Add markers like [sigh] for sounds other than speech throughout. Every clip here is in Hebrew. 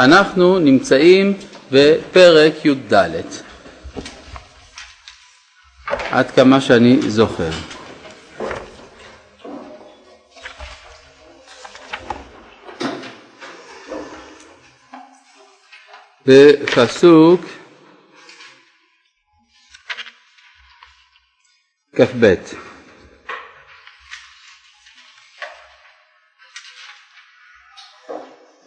אנחנו נמצאים בפרק י"ד, עד כמה שאני זוכר. בפסוק כ"ב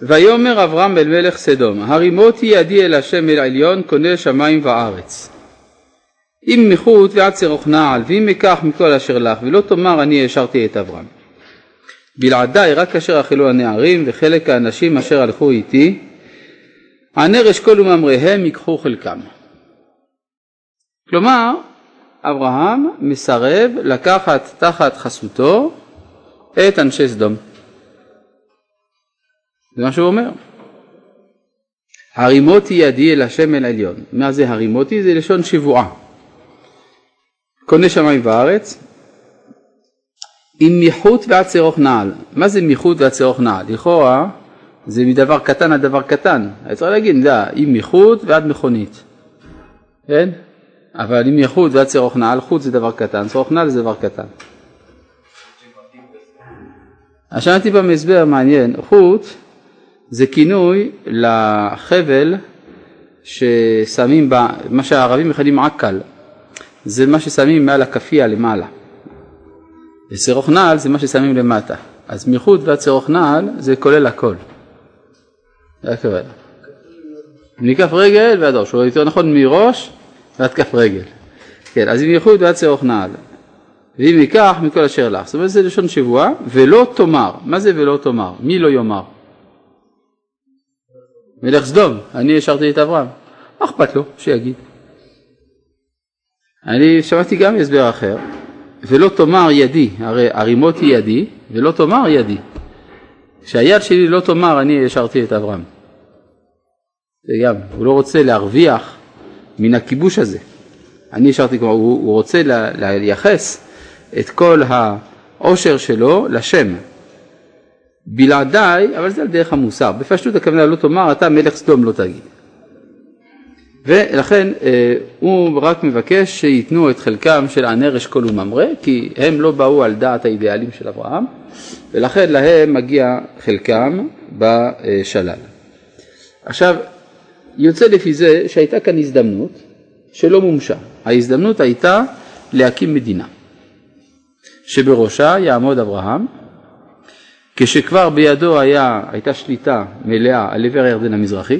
ויאמר אברהם אל מלך סדום הרימותי ידי אל השם אל עליון קונה שמיים וארץ. אם מחוט ועד שרוך נעל ואם אקח מכל אשר לך ולא תאמר אני השארתי את אברהם. בלעדיי רק אשר אכלו הנערים וחלק האנשים אשר הלכו איתי ענר אשכול וממריהם ייקחו חלקם. כלומר אברהם מסרב לקחת תחת חסותו את אנשי סדום זה מה שהוא אומר. הרימותי ידי אל השם אל עליון. מה זה הרימותי? זה לשון שבועה. קונה שמיים וארץ עם מיחוט ועד צרוך נעל. מה זה מיחוט ועד צרוך נעל? לכאורה זה מדבר קטן עד דבר קטן. היה צריך להגיד, לא, עם מיחוט ועד מכונית. כן? אבל עם מיחוט ועד צרוך נעל, חוט זה דבר קטן, צרוך נעל זה דבר קטן. שמעתי במסבר מעניין, חוט זה כינוי לחבל ששמים, בה, מה שהערבים מכנים עקל, זה מה ששמים מעל הכפייה למעלה. ושרוך נעל זה מה ששמים למטה. אז מחוט ועד שרוך נעל זה כולל הכל. זה הכוונה. מכף רגל ועד ראש, או יותר נכון מראש ועד כף רגל. כן, אז מחוט ועד שרוך נעל. ואם ייקח מכל אשר לך. זאת אומרת זה לשון שבועה, ולא תאמר. מה זה ולא תאמר? מי לא יאמר? מלך סדום, אני השארתי את אברהם. מה אכפת לו? שיגיד. אני שמעתי גם הסבר אחר, ולא תאמר ידי, הרי הרימות היא ידי, ולא תאמר ידי. שהיד שלי לא תאמר אני השארתי את אברהם. זה גם, הוא לא רוצה להרוויח מן הכיבוש הזה. אני השארתי, כלומר, הוא, הוא רוצה לייחס את כל העושר שלו לשם, בלעדיי, אבל זה על דרך המוסר. בפשטות הכוונה לא תאמר אתה מלך סדום לא תגיד. ולכן אה, הוא רק מבקש שייתנו את חלקם של ענר אשכול וממרא, כי הם לא באו על דעת האידיאלים של אברהם, ולכן להם מגיע חלקם בשלל. עכשיו, יוצא לפי זה שהייתה כאן הזדמנות שלא מומשה. ההזדמנות הייתה להקים מדינה, שבראשה יעמוד אברהם, כשכבר בידו היה, הייתה שליטה מלאה על עבר הירדן המזרחי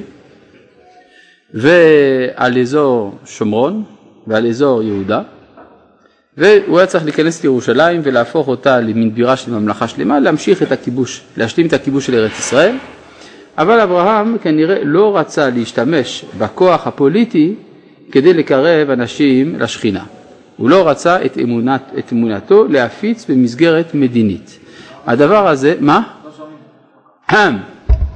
ועל אזור שומרון ועל אזור יהודה והוא היה צריך להיכנס לירושלים ולהפוך אותה למין בירה של ממלכה שלמה, להמשיך את הכיבוש, להשלים את הכיבוש של ארץ ישראל אבל אברהם כנראה לא רצה להשתמש בכוח הפוליטי כדי לקרב אנשים לשכינה. הוא לא רצה את, אמונת, את אמונתו להפיץ במסגרת מדינית. הדבר הזה, מה?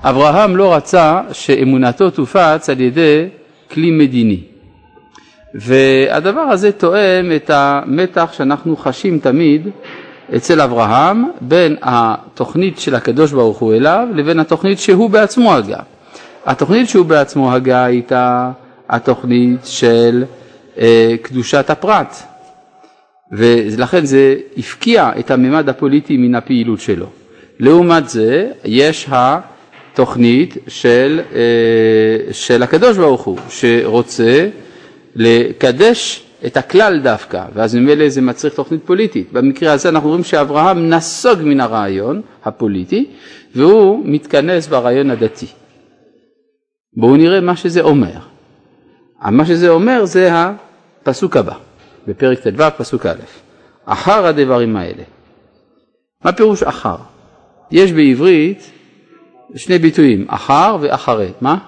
אברהם לא רצה שאמונתו תופץ על ידי כלי מדיני. והדבר הזה תואם את המתח שאנחנו חשים תמיד אצל אברהם בין התוכנית של הקדוש ברוך הוא אליו לבין התוכנית שהוא בעצמו הגה. התוכנית שהוא בעצמו הגה הייתה התוכנית של אה, קדושת הפרט, ולכן זה הפקיע את הממד הפוליטי מן הפעילות שלו. לעומת זה יש התוכנית של, אה, של הקדוש ברוך הוא שרוצה לקדש את הכלל דווקא ואז ממילא זה מצריך תוכנית פוליטית. במקרה הזה אנחנו רואים שאברהם נסוג מן הרעיון הפוליטי והוא מתכנס ברעיון הדתי. בואו נראה מה שזה אומר. מה שזה אומר זה הפסוק הבא. בפרק ט"ו פסוק א', אחר הדברים האלה. מה פירוש אחר? יש בעברית שני ביטויים, אחר ואחרי. מה?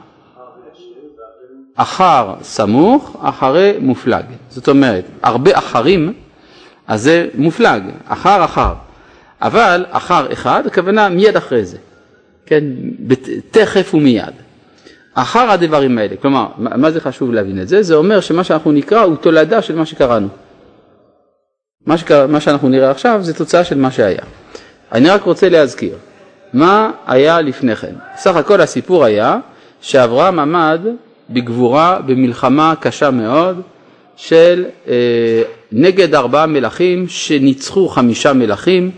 אחר סמוך, אחרי מופלג. זאת אומרת, הרבה אחרים, אז זה מופלג, אחר אחר. אבל אחר אחד, הכוונה מיד אחרי זה. כן, תכף ומיד. אחר הדברים האלה, כלומר, מה זה חשוב להבין את זה? זה אומר שמה שאנחנו נקרא הוא תולדה של מה שקראנו. מה, שקרא, מה שאנחנו נראה עכשיו זה תוצאה של מה שהיה. אני רק רוצה להזכיר, מה היה לפני כן? סך הכל הסיפור היה שאברהם עמד בגבורה במלחמה קשה מאוד של אה, נגד ארבעה מלכים שניצחו חמישה מלכים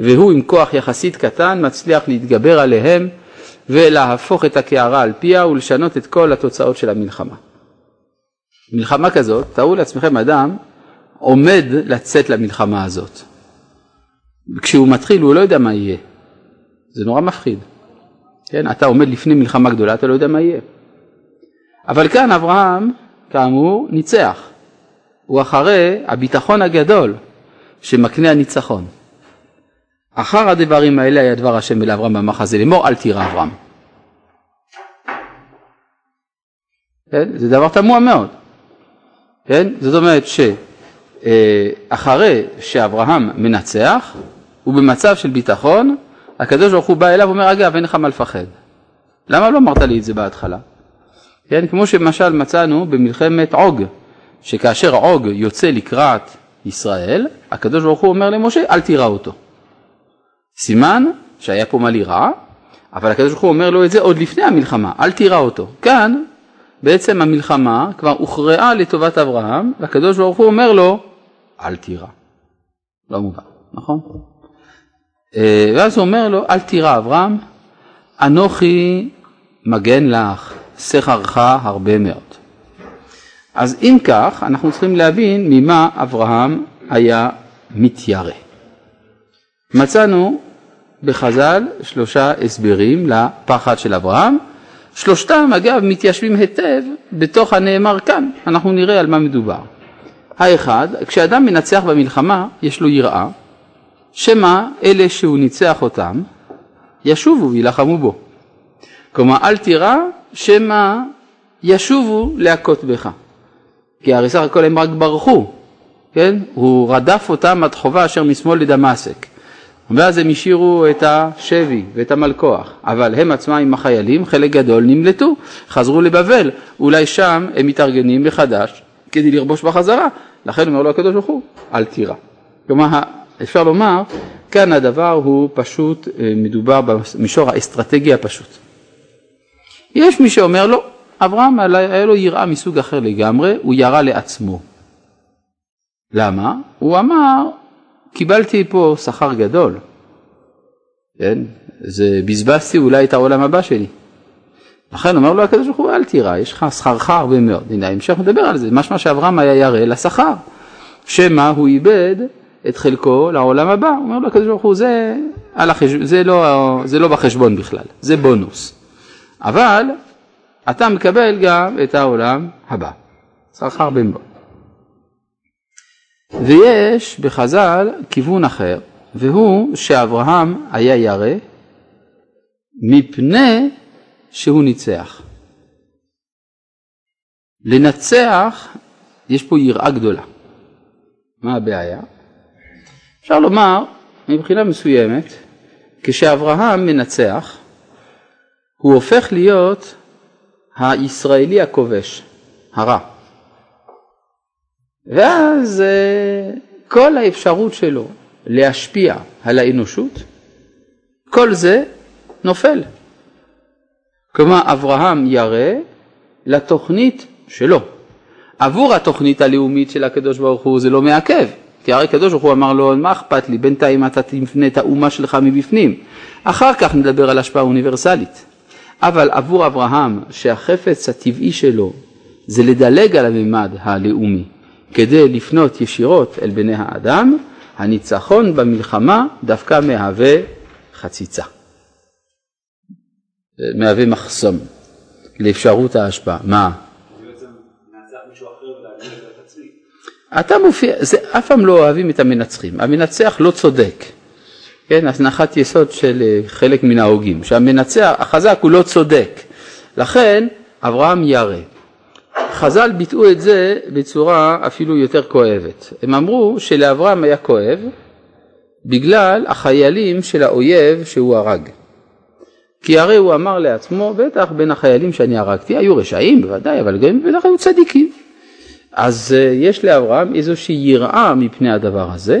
והוא עם כוח יחסית קטן מצליח להתגבר עליהם ולהפוך את הקערה על פיה ולשנות את כל התוצאות של המלחמה. מלחמה כזאת, תארו לעצמכם אדם עומד לצאת למלחמה הזאת. כשהוא מתחיל הוא לא יודע מה יהיה. זה נורא מפחיד. כן, אתה עומד לפני מלחמה גדולה, אתה לא יודע מה יהיה. אבל כאן אברהם, כאמור, ניצח. הוא אחרי הביטחון הגדול שמקנה הניצחון. אחר הדברים האלה היה דבר השם אל אברהם במחזה לאמור אל תירא אברהם. כן? זה דבר תמוה מאוד. כן? זאת אומרת שאחרי שאברהם מנצח, הוא במצב של ביטחון, הקדוש ברוך הוא בא אליו ואומר אגב אין לך מה לפחד. למה לא אמרת לי את זה בהתחלה? כן? כמו שמשל מצאנו במלחמת עוג, שכאשר עוג יוצא לקראת ישראל, הקדוש ברוך הוא אומר למשה אל תירא אותו. סימן שהיה פה מה לירא, אבל הקדוש ברוך הוא אומר לו את זה עוד לפני המלחמה, אל תירא אותו. כאן בעצם המלחמה כבר הוכרעה לטובת אברהם, והקדוש ברוך הוא אומר לו אל תירא. לא מובן, נכון? אה, ואז הוא אומר לו אל תירא אברהם, אנוכי מגן לך, שכרך הרבה מאוד. אז אם כך, אנחנו צריכים להבין ממה אברהם היה מתיירא. מצאנו בחז"ל שלושה הסברים לפחד של אברהם, שלושתם אגב מתיישבים היטב בתוך הנאמר כאן, אנחנו נראה על מה מדובר. האחד, כשאדם מנצח במלחמה יש לו יראה, שמא אלה שהוא ניצח אותם ישובו וילחמו בו. כלומר אל תירא שמא ישובו להכות בך. כי הרי סך הכל הם רק ברחו, כן? הוא רדף אותם עד חובה אשר משמאל לדמשק. ואז הם השאירו את השבי ואת המלכוח, אבל הם עצמם עם החיילים, חלק גדול נמלטו, חזרו לבבל, אולי שם הם מתארגנים מחדש כדי לרבוש בחזרה, לכן אומר לו הקדוש ברוך הוא, אל תירא. כלומר, אפשר לומר, כאן הדבר הוא פשוט, אה, מדובר במישור האסטרטגי הפשוט. יש מי שאומר לא, אברהם היה לו יראה מסוג אחר לגמרי, הוא ירה לעצמו. למה? הוא אמר, קיבלתי פה שכר גדול, כן? זה בזבזתי אולי את העולם הבא שלי. לכן אומר לו הקדוש ברוך הוא אל תירא, יש לך שכרך הרבה מאוד. הנה המשך מדבר על זה, משמע שאברהם היה ירא לשכר, שמא הוא איבד את חלקו לעולם הבא. אומר לו הקדוש ברוך הוא זה, החש... זה, לא, זה לא בחשבון בכלל, זה בונוס. אבל אתה מקבל גם את העולם הבא, שכר בן בו. ויש בחז"ל כיוון אחר, והוא שאברהם היה ירא מפני שהוא ניצח. לנצח יש פה יראה גדולה. מה הבעיה? אפשר לומר מבחינה מסוימת, כשאברהם מנצח, הוא הופך להיות הישראלי הכובש, הרע. ואז אה, כל האפשרות שלו להשפיע על האנושות, כל זה נופל. כלומר, אברהם ירא לתוכנית שלו. עבור התוכנית הלאומית של הקדוש ברוך הוא זה לא מעכב, כי הרי הקדוש ברוך הוא אמר לו, מה אכפת לי, בינתיים אתה תפנה את האומה שלך מבפנים. אחר כך נדבר על השפעה אוניברסלית. אבל עבור אברהם, שהחפץ הטבעי שלו זה לדלג על הממד הלאומי כדי לפנות ישירות אל בני האדם, הניצחון במלחמה דווקא מהווה חציצה. מהווה מחסום לאפשרות ההשפעה. מה? אתה מופיע, זה אף פעם לא אוהבים את המנצחים, המנצח לא צודק. כן, הזנחת יסוד של אה, חלק מן ההוגים, שהמנצח, החזק הוא לא צודק, לכן אברהם ירא. חז"ל ביטאו את זה בצורה אפילו יותר כואבת, הם אמרו שלאברהם היה כואב בגלל החיילים של האויב שהוא הרג. כי הרי הוא אמר לעצמו, בטח בין החיילים שאני הרגתי היו רשעים בוודאי, אבל גם בטח היו צדיקים. אז אה, יש לאברהם איזושהי יראה מפני הדבר הזה,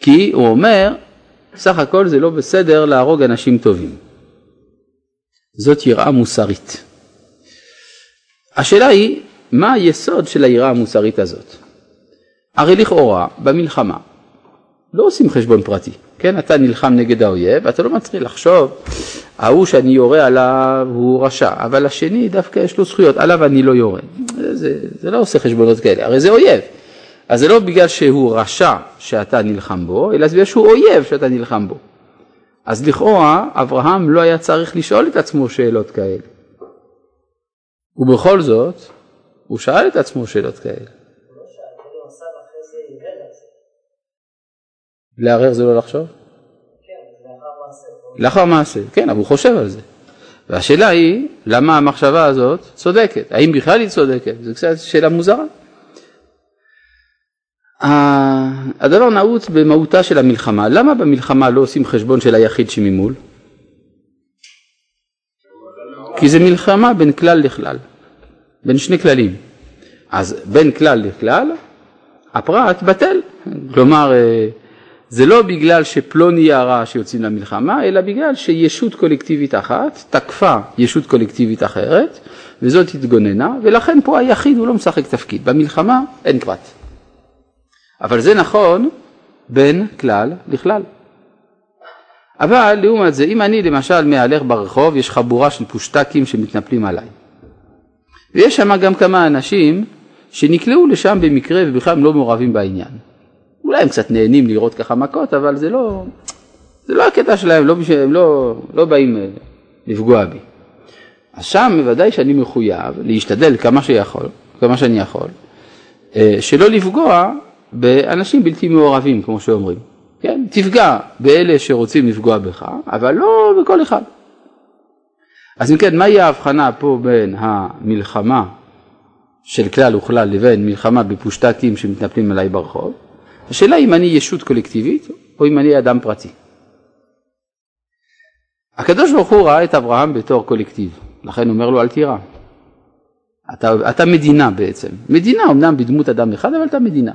כי הוא אומר, סך הכל זה לא בסדר להרוג אנשים טובים. זאת יראה מוסרית. השאלה היא, מה היסוד של היראה המוסרית הזאת? הרי לכאורה, במלחמה, לא עושים חשבון פרטי, כן? אתה נלחם נגד האויב, אתה לא מצליח לחשוב, ההוא שאני יורה עליו הוא רשע, אבל השני דווקא יש לו זכויות, עליו אני לא יורה. זה, זה לא עושה חשבונות כאלה, הרי זה אויב. אז זה לא בגלל שהוא רשע שאתה נלחם בו, אלא זה בגלל שהוא אויב שאתה נלחם בו. אז לכאורה אברהם לא היה צריך לשאול את עצמו שאלות כאלה. ובכל זאת, הוא שאל את עצמו שאלות כאלה. לערער זה לא לחשוב? לאחר מעשה, כן, אבל הוא חושב על זה. והשאלה היא, למה המחשבה הזאת צודקת? האם בכלל היא צודקת? זו קצת שאלה מוזרה. הדבר נעוץ במהותה של המלחמה. למה במלחמה לא עושים חשבון של היחיד שממול? כי זה מלחמה בין כלל לכלל, בין שני כללים. אז בין כלל לכלל, הפרט בטל. כלומר, אה, זה לא בגלל שפלוני יערה שיוצאים למלחמה, אלא בגלל שישות קולקטיבית אחת תקפה ישות קולקטיבית אחרת, וזאת התגוננה, ולכן פה היחיד הוא לא משחק תפקיד. במלחמה אין פרט. אבל זה נכון בין כלל לכלל. אבל לעומת זה, אם אני למשל מהלך ברחוב, יש חבורה של פושטקים שמתנפלים עליי. ויש שם גם כמה אנשים שנקלעו לשם במקרה ובכלל הם לא מעורבים בעניין. אולי הם קצת נהנים לראות ככה מכות, אבל זה לא, זה לא הקטע שלהם, לא, הם לא, לא באים אה, לפגוע בי. אז שם בוודאי שאני מחויב להשתדל כמה שיכול, כמה שאני יכול, אה, שלא לפגוע באנשים בלתי מעורבים, כמו שאומרים. כן, תפגע באלה שרוצים לפגוע בך, אבל לא בכל אחד. אז אם כן, מהי ההבחנה פה בין המלחמה של כלל וכלל לבין מלחמה בפושטקים שמתנפלים עליי ברחוב? השאלה אם אני ישות קולקטיבית או אם אני אדם פרטי. הקדוש ברוך הוא ראה את אברהם בתור קולקטיב, לכן הוא אומר לו אל תירא. אתה, אתה מדינה בעצם, מדינה אמנם בדמות אדם אחד אבל אתה מדינה.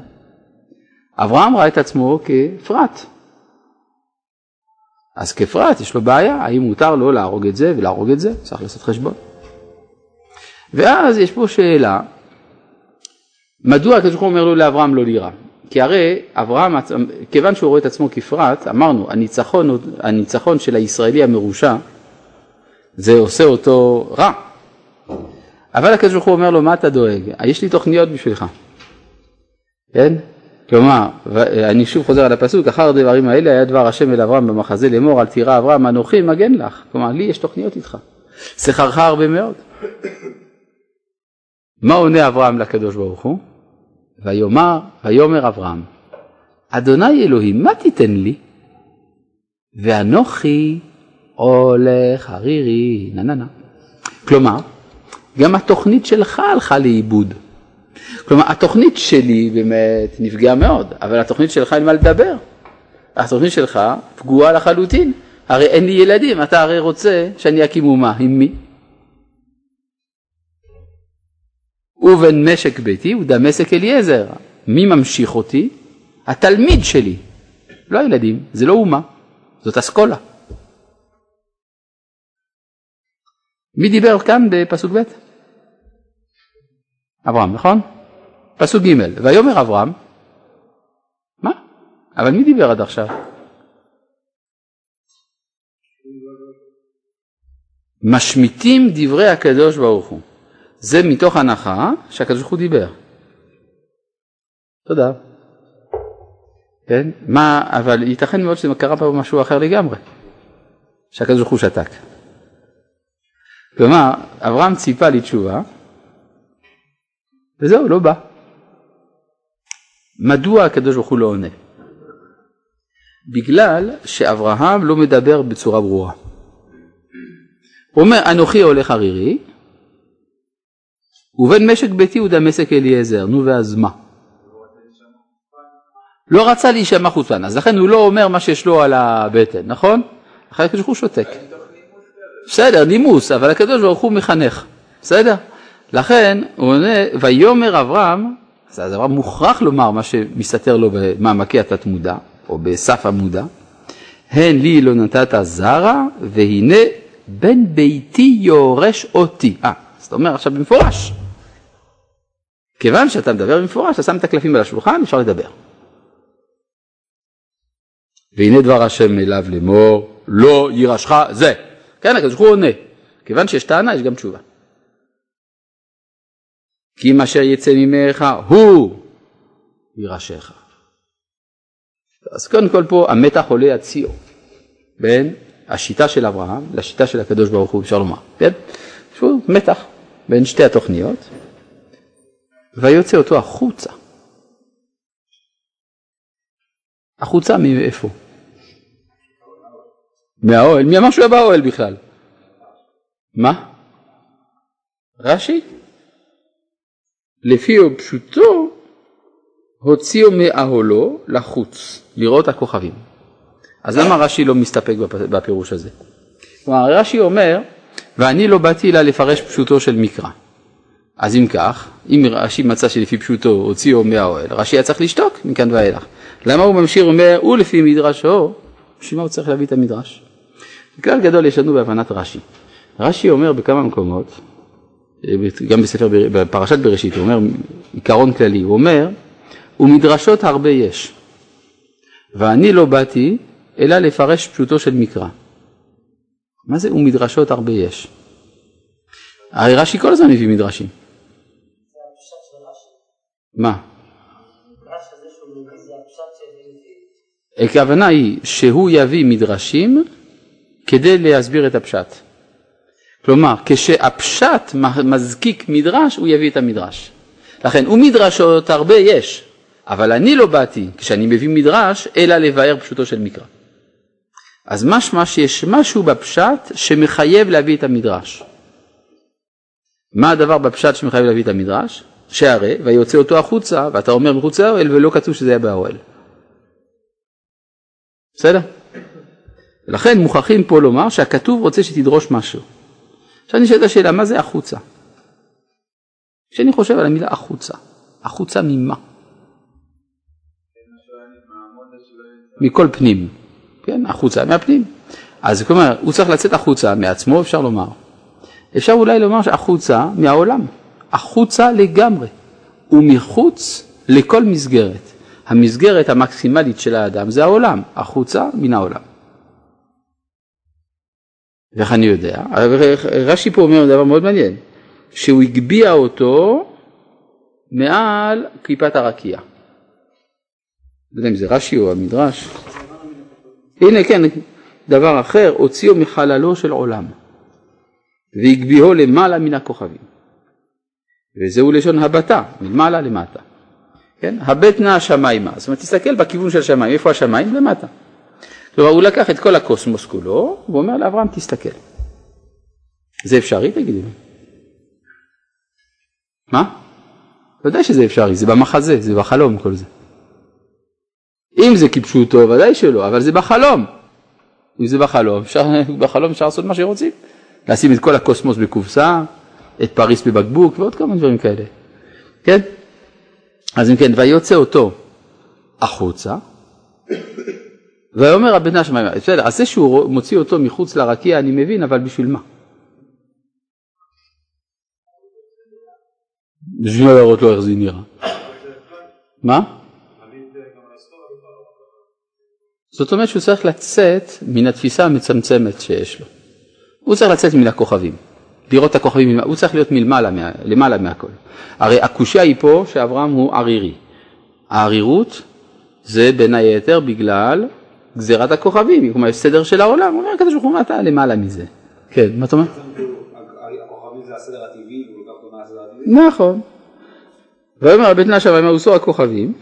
אברהם ראה את עצמו כפרט. אז כפרט יש לו בעיה, האם מותר לו להרוג את זה ולהרוג את זה, צריך לעשות חשבון. ואז יש פה שאלה, מדוע הקדוש ברוך הוא אומר לו לאברהם לא לירא? כי הרי אברהם, כיוון שהוא רואה את עצמו כפרט, אמרנו, הניצחון, הניצחון של הישראלי המרושע, זה עושה אותו רע. אבל הקדוש ברוך הוא אומר לו, מה אתה דואג? יש לי תוכניות בשבילך. כן? כלומר, אני שוב חוזר על הפסוק, אחר הדברים האלה היה דבר השם אל אברהם במחזה לאמור, אל תירא אברהם אנוכי מגן לך. כלומר, לי יש תוכניות איתך. שכרך הרבה מאוד. מה עונה אברהם לקדוש ברוך הוא? ויאמר, ויאמר אברהם, אדוני אלוהים, מה תיתן לי? ואנוכי הולך ערירי, נה נה נה. כלומר, גם התוכנית שלך הלכה לאיבוד. כלומר, התוכנית שלי באמת נפגעה מאוד, אבל התוכנית שלך אין מה לדבר. התוכנית שלך פגועה לחלוטין. הרי אין לי ילדים, אתה הרי רוצה שאני אקים אומה, עם מי? ובן משק ביתי הוא דמשק אליעזר. מי ממשיך אותי? התלמיד שלי. לא הילדים, זה לא אומה, זאת אסכולה. מי דיבר כאן בפסוק ב'? אברהם, נכון? פסוק ג' ויאמר אברהם, מה? אבל מי דיבר עד עכשיו? משמיטים דברי הקדוש ברוך הוא. זה מתוך הנחה שהקדוש ברוך הוא דיבר. תודה. כן? מה, אבל ייתכן מאוד שזה קרה פה משהו אחר לגמרי, שהקדוש ברוך הוא שתק. כלומר, אברהם ציפה לתשובה, וזהו, לא בא. מדוע הקדוש ברוך הוא לא עונה? בגלל שאברהם לא מדבר בצורה ברורה. הוא אומר, אנוכי הולך ערירי, ובן משק ביתי הוא דמשק אליעזר, נו ואז מה? לא רצה להישמע חוצפן, אז לכן הוא לא אומר מה שיש לו על הבטן, נכון? אחרי הקדוש ברוך הוא שותק. בסדר, נימוס, אבל הקדוש ברוך הוא מחנך, בסדר? לכן הוא עונה, ויאמר אברהם, אז אברהם מוכרח לומר מה שמסתתר לו במעמקי התת מודע, או בסף המודע, הן לי לא נתת זרע, והנה בן ביתי יורש אותי. אה, אז אתה אומר עכשיו במפורש. כיוון שאתה מדבר במפורש, אתה שם את הקלפים על השולחן, אפשר לדבר. והנה דבר השם אליו לאמור, לא יירשך זה. כן, הקדוש ברוך הוא עונה. כיוון שיש טענה, יש גם תשובה. כי אם אשר יצא ממך הוא יירשך. אז קודם כל פה המתח עולה שיאו בין השיטה של אברהם לשיטה של הקדוש ברוך הוא, אפשר לומר. כן? פה מתח בין שתי התוכניות, ויוצא אותו החוצה. החוצה מאיפה? מהאוהל. מי אמר שהוא היה באוהל בכלל? מה? רש"י? לפי פשוטו הוציאו מאהלו לחוץ, לראות הכוכבים. אז למה רש"י לא מסתפק בפירוש הזה? כלומר רש"י אומר, ואני לא באתי אלא לפרש פשוטו של מקרא. אז אם כך, אם רש"י מצא שלפי פשוטו הוציאו מהאוהל, רש"י היה צריך לשתוק מכאן ואילך. למה הוא ממשיך ואומר, הוא לפי מדרשו, בשביל מה הוא צריך להביא את המדרש? כלל גדול יש לנו בהבנת רש"י. רש"י אומר בכמה מקומות, גם בספר, בפרשת בראשית, הוא אומר עיקרון כללי, הוא אומר, ומדרשות הרבה יש, ואני לא באתי אלא לפרש פשוטו של מקרא. מה זה ומדרשות הרבה יש? הרי רש"י כל הזמן מביא מדרשים. מה? הכוונה היא שהוא יביא מדרשים כדי להסביר את הפשט. כלומר, כשהפשט מזקיק מדרש, הוא יביא את המדרש. לכן, ומדרשות הרבה יש, אבל אני לא באתי, כשאני מביא מדרש, אלא לבאר פשוטו של מקרא. אז משמע שיש משהו בפשט שמחייב להביא את המדרש. מה הדבר בפשט שמחייב להביא את המדרש? שהרי ויוצא אותו החוצה, ואתה אומר מחוץ לאוהל, ולא כתוב שזה היה באוהל. בסדר? לכן מוכרחים פה לומר שהכתוב רוצה שתדרוש משהו. עכשיו אני שואל את השאלה, מה זה החוצה? כשאני חושב על המילה החוצה, החוצה ממה? מכל פנים, כן, החוצה מהפנים. אז כלומר, הוא צריך לצאת החוצה מעצמו, אפשר לומר. אפשר אולי לומר שהחוצה מהעולם, החוצה לגמרי, ומחוץ לכל מסגרת. המסגרת המקסימלית של האדם זה העולם, החוצה מן העולם. ואיך אני יודע? רש"י פה אומר דבר מאוד מעניין, שהוא הגביה אותו מעל קליפת הרקיע. לא יודע אם זה רש"י או המדרש. הנה כן, דבר אחר, הוציאו מחללו של עולם והגביהו למעלה מן הכוכבים. וזהו לשון הבטה, מלמעלה למטה. כן? הבט נא השמיימה, זאת אומרת תסתכל בכיוון של השמיים, איפה השמיים? למטה. כלומר הוא לקח את כל הקוסמוס כולו, והוא אומר לאברהם תסתכל. זה אפשרי תגידו לי? מה? ודאי שזה אפשרי, זה במחזה, זה בחלום כל זה. אם זה כפשוטו ודאי שלא, אבל זה בחלום. אם זה בחלום, אפשר, בחלום אפשר לעשות מה שרוצים. לשים את כל הקוסמוס בקופסה, את פריס בבקבוק ועוד כמה דברים כאלה. כן? אז אם כן, ויוצא אותו החוצה, ויאמר הבן השמיים, בסדר, אז זה שהוא מוציא אותו מחוץ לרקיע אני מבין, אבל בשביל מה? בשביל להראות לו איך זה נראה. מה? זאת אומרת שהוא צריך לצאת מן התפיסה המצמצמת שיש לו. הוא צריך לצאת מן הכוכבים, לראות את הכוכבים, הוא צריך להיות מלמעלה, למעלה מהכל. הרי הקושייה היא פה שאברהם הוא ערירי. הערירות זה בין היתר בגלל גזירת הכוכבים, כלומר יש סדר של העולם, הוא אומר הקדוש ברוך הוא אתה למעלה מזה. כן, מה אתה אומר? הכוכבים זה הסדר הטבעי, נכון. ויאמר הבית נשא וימאוסו הכוכבים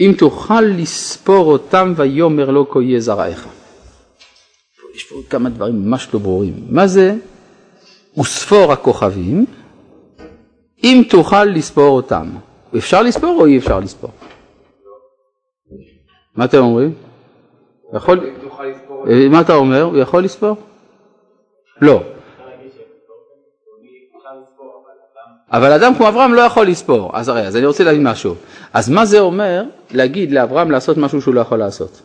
אם תוכל לספור אותם ויאמר לא כה יהיה זרעך. יש פה כמה דברים ממש לא ברורים. מה זה וספור הכוכבים אם תוכל לספור אותם. אפשר לספור או אי אפשר לספור? מה אתם אומרים? יכול... אה, מה אתה אומר? הוא יכול לספור? לא. אבל אדם כמו אברהם לא יכול לספור. אז הרי, אז אני רוצה להבין משהו. אז מה זה אומר להגיד לאברהם לעשות משהו שהוא לא יכול לעשות?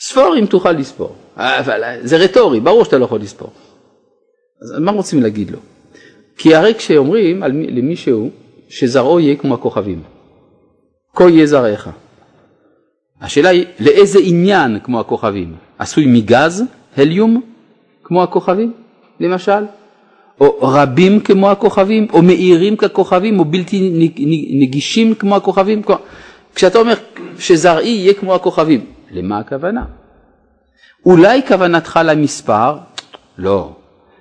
ספור אם תוכל לספור. אבל זה רטורי, ברור שאתה לא יכול לספור. אז מה רוצים להגיד לו? כי הרי כשאומרים על למישהו שזרעו יהיה כמו הכוכבים, כה יהיה זרעך. השאלה היא לאיזה עניין כמו הכוכבים? עשוי מגז, הליום, כמו הכוכבים, למשל? או רבים כמו הכוכבים, או מאירים ככוכבים, או בלתי נגישים כמו הכוכבים. כשאתה אומר שזרעי יהיה כמו הכוכבים, למה הכוונה? אולי כוונתך למספר? לא.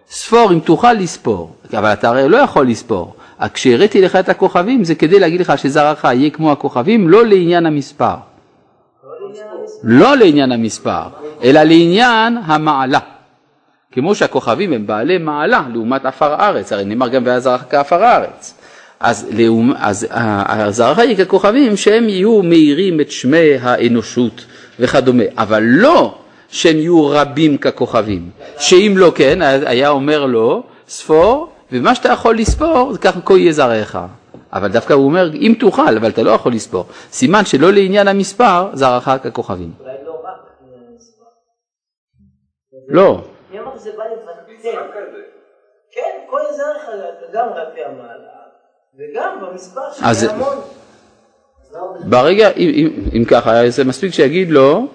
ספור אם תוכל לספור, אבל אתה הרי לא יכול לספור. כשהראיתי לך את הכוכבים זה כדי להגיד לך שזרעך יהיה כמו הכוכבים, לא לעניין המספר. לא לעניין המספר, אלא לעניין המעלה. כמו שהכוכבים הם בעלי מעלה לעומת עפר הארץ, הרי נאמר גם והזרח כעפר הארץ. אז, לאום, אז הזרח יהיה ככוכבים שהם יהיו מאירים את שמי האנושות וכדומה, אבל לא שהם יהיו רבים ככוכבים, שאם לא כן היה אומר לו ספור ומה שאתה יכול לספור זה ככה כה יהיה זרעך, אבל דווקא הוא אומר אם תוכל אבל אתה לא יכול לספור, סימן שלא לעניין המספר זרעך ככוכבים. אולי לא רק לעניין המספר. לא. מי אמר שזה בא לבטל? כן, כל זרעך גם רבי המעלה וגם במספר של המון. ברגע, אם, אם ככה, זה מספיק שיגיד לו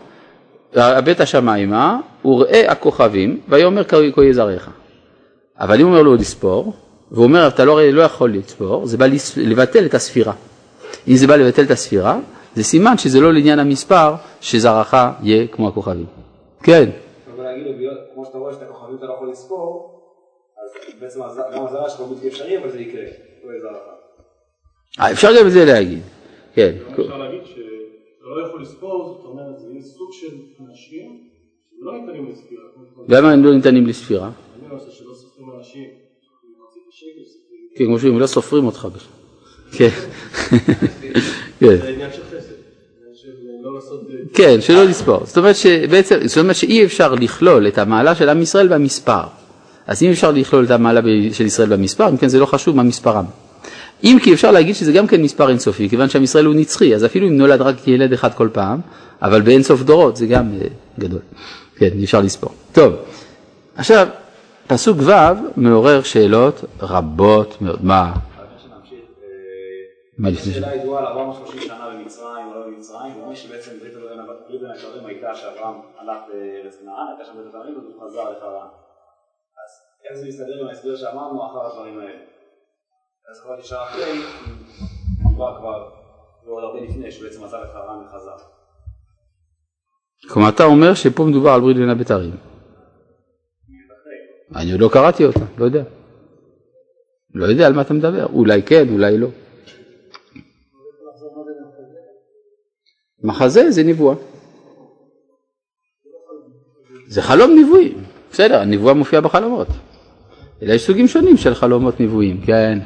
הבט השמיימה וראה הכוכבים ויאמר כה יהיה זרעך. אבל אם הוא אומר לו לספור, והוא אומר אתה לא, לא יכול לספור, זה בא לבטל את הספירה. אם זה בא לבטל את הספירה, זה סימן שזה לא לעניין המספר שזרעך יהיה כמו הכוכבים. כן. אבל להגיד כמו שאתה רואה שאת הכוכבים אתה לא יכול לספור, אז בעצם גם הזרע שלך בלתי אפשרי, אבל זה יקרה, אה, אפשר גם את זה להגיד, כן. אפשר להגיד שאתה לא יכול לספור, זאת אומרת, זה יהיה סוג של אנשים שלא ניתנים לספירה. למה הם לא ניתנים לספירה? כן, כמו שאומרים, לא סופרים אותך בכלל. כן. כן. כן, שלא לספור. זאת אומרת שבעצם, זאת אומרת שאי אפשר לכלול את המעלה של עם ישראל במספר. אז אם אפשר לכלול את המעלה של ישראל במספר, אם כן זה לא חשוב מה מספרם. אם כי אפשר להגיד שזה גם כן מספר אינסופי, כיוון שעם ישראל הוא נצחי, אז אפילו אם נולד רק ילד אחד כל פעם, אבל באינסוף דורות זה גם אה, גדול. כן, אפשר לספור. טוב, עכשיו, פסוק ו' מעורר שאלות רבות מאוד. מה? מה לפני שאלה ידועה על 430 שנה במצרים או לא במצרים, ואומרים שבעצם ברית בין הכרם הייתה שאברהם הלך לארץ כנען, הייתה שם בית הבנים והוא חזר לחרן. אז איך זה מסתדר עם ההסבר שאמרנו אחר הדברים האלה? אז כבר נשאר אחרי, מדובר כבר ועוד הרבה לפני שבעצם עזב את חרן וחזר. כלומר אתה אומר שפה מדובר על ברית בין הבתרים. אני עוד לא קראתי אותה, לא יודע. לא יודע על מה אתה מדבר, אולי כן, אולי לא. מחזה זה נבואה. זה חלום נבואי, בסדר, הנבואה מופיעה בחלומות. אלא יש סוגים שונים של חלומות נבואיים, כן.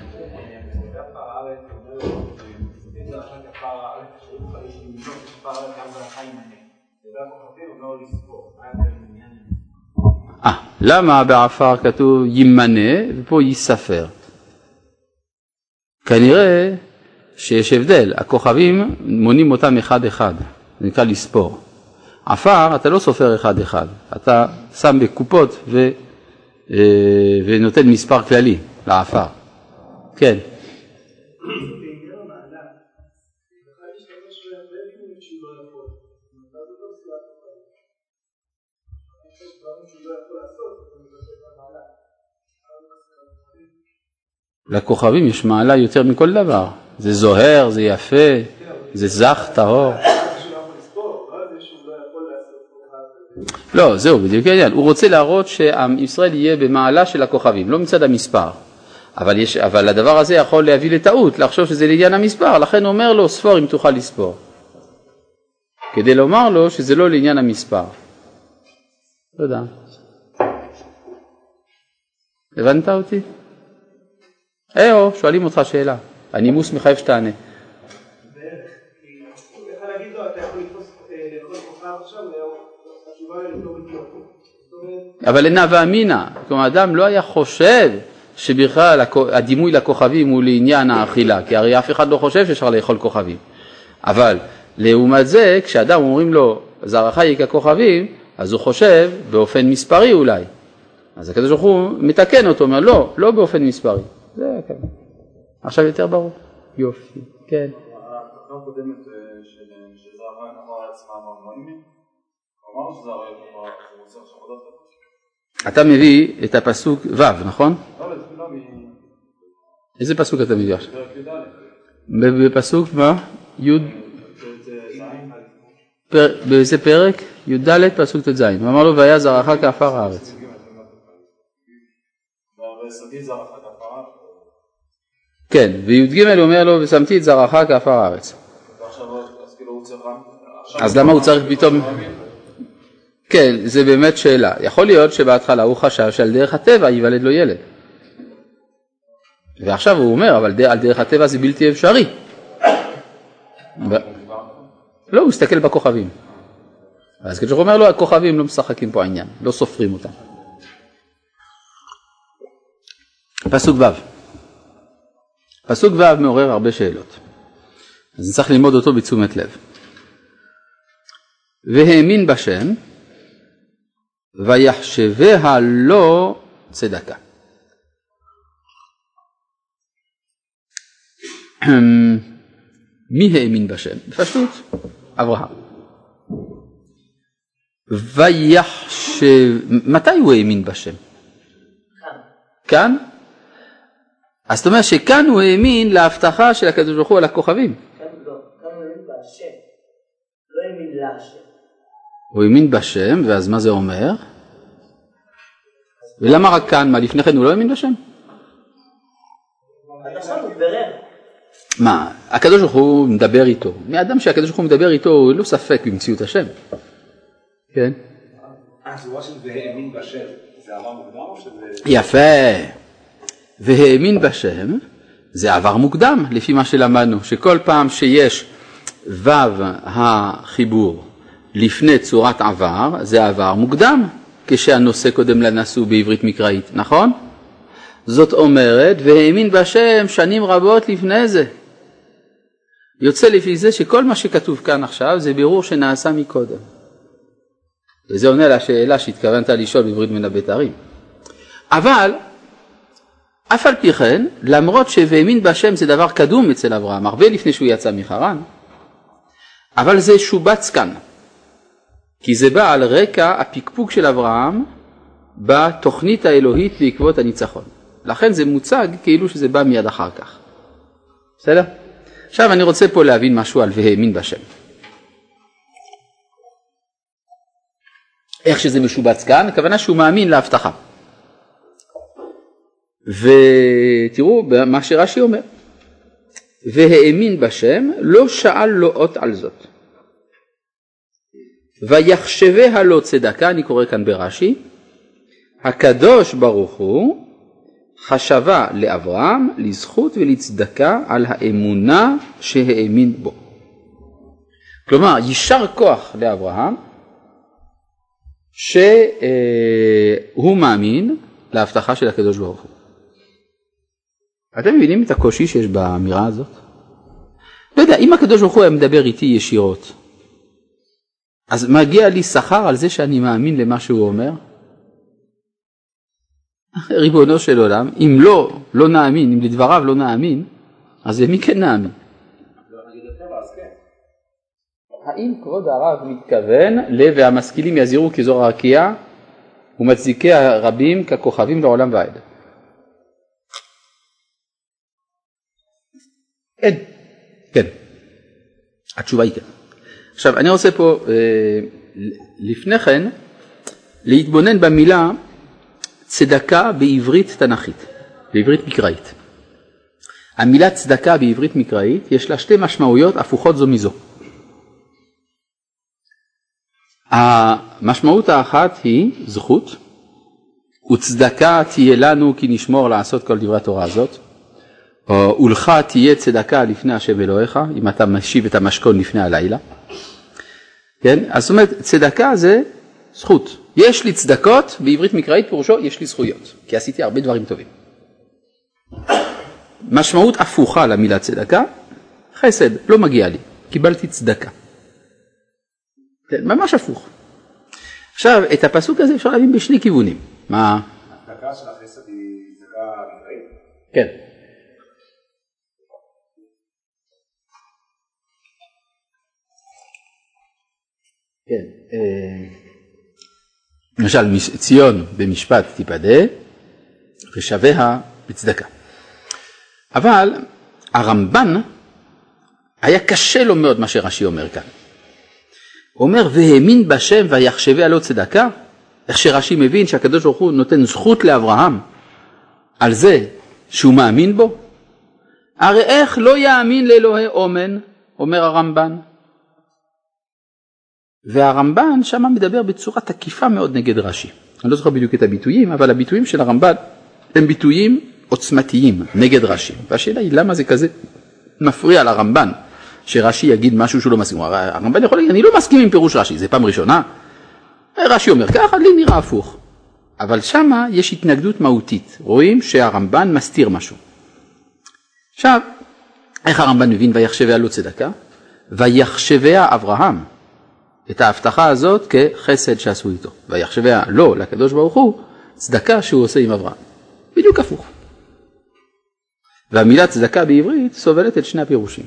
למה בעפר כתוב יימנה ופה ייספר? כנראה שיש הבדל, הכוכבים מונים אותם אחד אחד, זה נקרא לספור. עפר אתה לא סופר אחד אחד, אתה שם בקופות ו, אה, ונותן מספר כללי לעפר. כן. לכוכבים יש מעלה יותר מכל דבר, זה זוהר, זה יפה, זה זך, טהור. לא, זהו, בדיוק העניין. הוא רוצה להראות שעם ישראל יהיה במעלה של הכוכבים, לא מצד המספר. אבל, יש, אבל הדבר הזה יכול להביא לטעות, לחשוב שזה לעניין המספר, לכן הוא אומר לו, ספור אם תוכל לספור. כדי לומר לו שזה לא לעניין המספר. תודה. הבנת אותי? היו, שואלים אותך שאלה, הנימוס מחייב שתענה. אבל אינה ואמינא, כלומר אדם לא היה חושב שבכלל הדימוי לכוכבים הוא לעניין האכילה, כי הרי אף אחד לא חושב שאפשר לאכול כוכבים. אבל לעומת זה, כשאדם אומרים לו זרעך יהיה ככוכבים, אז הוא חושב באופן מספרי אולי. אז הקדוש ברוך הוא מתקן אותו, אומר לא, לא באופן מספרי. זה הכוונה. עכשיו יותר ברור. יופי, כן. אתה מביא את הפסוק ו', נכון? לא, לתפילה איזה פסוק אתה מביא עכשיו? מפרק י"ד. ב- בפסוק מה? י' באיזה פרק? י"ד פסוק ט"ז. הוא אמר לו והיה זרעך כעפר הארץ. כן, וי"ג אומר לו ושמתי את זרעך כעפר הארץ. אז הוא למה הוא צריך פתאום... כן, זה באמת שאלה. יכול להיות שבהתחלה הוא חשב שעל דרך הטבע ייוולד לו ילד. ועכשיו הוא אומר, אבל על דרך הטבע זה בלתי אפשרי. לא, הוא הסתכל בכוכבים. אז כשהוא אומר לו, הכוכבים לא משחקים פה עניין, לא סופרים אותם. פסוק ו' פסוק ו' מעורר הרבה שאלות, אז נצטרך ללמוד אותו בתשומת לב. והאמין בשם, ויחשביה לו צדקה. מי האמין בשם? בפשטות, אברהם. ויחשב, מתי הוא האמין בשם? כאן? אז זאת אומרת שכאן הוא האמין להבטחה של הקדוש ברוך הוא על הכוכבים. לא, הוא האמין לא האמין להשם. הוא האמין בשם, ואז מה זה אומר? ולמה רק כאן? מה, לפני כן הוא לא האמין בשם? הוא. מה, הקדוש ברוך הוא מדבר איתו. מאדם שהקדוש ברוך הוא מדבר איתו, הוא לא ספק במציאות השם. כן? אה, התשובה של והאמין בשם, זה עבר מוקדם או שזה... יפה. והאמין בשם, זה עבר מוקדם, לפי מה שלמדנו, שכל פעם שיש ו' החיבור לפני צורת עבר, זה עבר מוקדם, כשהנושא קודם לנשוא בעברית מקראית, נכון? זאת אומרת, והאמין בשם שנים רבות לפני זה. יוצא לפי זה שכל מה שכתוב כאן עכשיו זה בירור שנעשה מקודם. וזה עונה לשאלה שהתכוונת לשאול בעברית מן הבתרים. אבל אף על פי כן, למרות שהאמין בהשם זה דבר קדום אצל אברהם, הרבה לפני שהוא יצא מחרן, אבל זה שובץ כאן, כי זה בא על רקע הפקפוק של אברהם בתוכנית האלוהית בעקבות הניצחון. לכן זה מוצג כאילו שזה בא מיד אחר כך. בסדר? עכשיו אני רוצה פה להבין משהו על והאמין בשם. איך שזה משובץ כאן, הכוונה שהוא מאמין להבטחה. ותראו מה שרש"י אומר, והאמין בשם, לא שאל לו אות על זאת. ויחשביה לו צדקה, אני קורא כאן ברש"י, הקדוש ברוך הוא חשבה לאברהם לזכות ולצדקה על האמונה שהאמין בו. כלומר, יישר כוח לאברהם שהוא מאמין להבטחה של הקדוש ברוך הוא. אתם מבינים את הקושי שיש באמירה הזאת? לא יודע, אם הקדוש ברוך הוא היה מדבר איתי ישירות, אז מגיע לי שכר על זה שאני מאמין למה שהוא אומר? [laughs] ריבונו של עולם, אם לא, לא נאמין, אם לדבריו לא נאמין, אז למי כן נאמין? האם כבוד הרב מתכוון ל והמשכילים יזהירו כזוהר הרקיע ומצדיקי הרבים ככוכבים לעולם ועד? כן, כן. התשובה היא כן. עכשיו אני רוצה פה אה, לפני כן להתבונן במילה צדקה בעברית תנכית, בעברית מקראית. המילה צדקה בעברית מקראית יש לה שתי משמעויות הפוכות זו מזו. המשמעות האחת היא זכות, וצדקה תהיה לנו כי נשמור לעשות כל דברי התורה הזאת, ולך תהיה צדקה לפני השם אלוהיך, אם אתה משיב את המשכון לפני הלילה. כן? אז זאת אומרת, צדקה זה זכות. יש לי צדקות, בעברית מקראית פירושו יש לי זכויות, כי עשיתי הרבה דברים טובים. משמעות הפוכה למילה צדקה, חסד, לא מגיע לי, קיבלתי צדקה. כן, ממש הפוך. עכשיו, את הפסוק הזה אפשר להבין בשני כיוונים. מה? הצדקה של החסד היא צדקה נקראית? כן. כן. אה, למשל, ציון במשפט תיפדה ושביה בצדקה. אבל הרמב"ן, היה קשה לו מאוד מה שרש"י אומר כאן. הוא אומר, והאמין בשם ויחשביה לו צדקה, איך שרש"י מבין שהקדוש ברוך הוא נותן זכות לאברהם על זה שהוא מאמין בו? הרי איך לא יאמין לאלוהי אומן, אומר הרמב"ן. והרמב"ן שם מדבר בצורה תקיפה מאוד נגד רש"י. אני לא זוכר בדיוק את הביטויים, אבל הביטויים של הרמב"ן הם ביטויים עוצמתיים נגד רש"י. והשאלה היא למה זה כזה מפריע לרמב"ן שרש"י יגיד משהו שהוא לא מסכים. הרמב"ן יכול להגיד, אני לא מסכים עם פירוש רש"י, זה פעם ראשונה. רש"י אומר ככה, לי נראה הפוך. אבל שמה יש התנגדות מהותית, רואים שהרמב"ן מסתיר משהו. עכשיו, איך הרמב"ן מבין ויחשביה לו צדקה? ויחשביה אברהם את ההבטחה הזאת כחסד שעשו איתו. ויחשביה לו, לקדוש ברוך הוא, צדקה שהוא עושה עם אברהם. בדיוק הפוך. והמילה צדקה בעברית סובלת את שני הפירושים.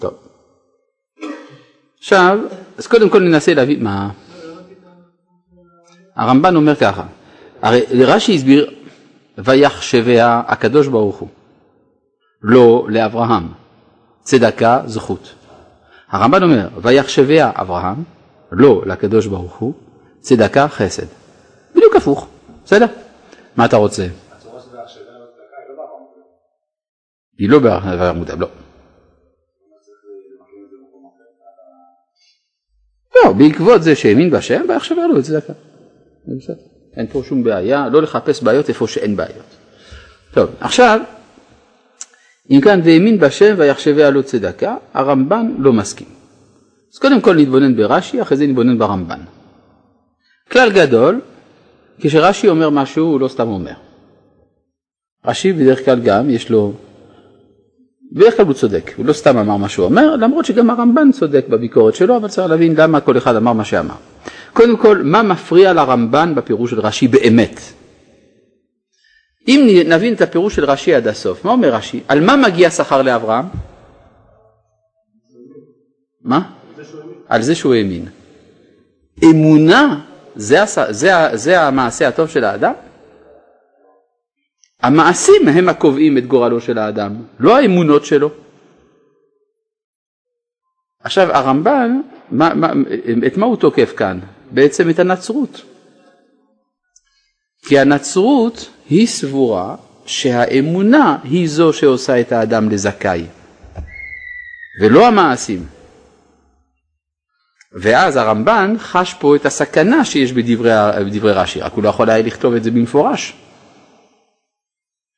טוב. עכשיו, אז קודם כל ננסה להבין מה... הרמב"ן אומר ככה, הרי רש"י הסביר, ויחשביה הקדוש ברוך הוא, לא לאברהם, צדקה זכות. הרמב"ן אומר, ויחשביה אברהם, לא לקדוש ברוך הוא, צדקה חסד. בדיוק הפוך, בסדר? מה אתה רוצה? היא לא. היא לא לא. בעקבות זה שהאמין בהשם, ויחשביה לו את צדקה. אין פה שום בעיה, לא לחפש בעיות איפה שאין בעיות. טוב, עכשיו, אם כאן והאמין בהשם ויחשביה לו צדקה, הרמב"ן לא מסכים. אז קודם כל נתבונן ברש"י, אחרי זה נתבונן ברמב"ן. כלל גדול, כשרש"י אומר משהו הוא לא סתם אומר. רש"י בדרך כלל גם יש לו, בדרך כלל הוא צודק, הוא לא סתם אמר מה שהוא אומר, למרות שגם הרמב"ן צודק בביקורת שלו, אבל צריך להבין למה כל אחד אמר מה שאמר. קודם כל, מה מפריע לרמב"ן בפירוש של רש"י באמת? אם נבין את הפירוש של רש"י עד הסוף, מה אומר רש"י? על מה מגיע שכר לאברהם? מה? על זה שהוא האמין. אמונה זה, זה, זה המעשה הטוב של האדם? המעשים הם הקובעים את גורלו של האדם, לא האמונות שלו. עכשיו הרמב"ן, מה, מה, את מה הוא תוקף כאן? בעצם את הנצרות. כי הנצרות היא סבורה שהאמונה היא זו שעושה את האדם לזכאי, ולא המעשים. ואז הרמב"ן חש פה את הסכנה שיש בדברי, בדברי רש"י, רק הוא לא יכול היה לכתוב את זה במפורש.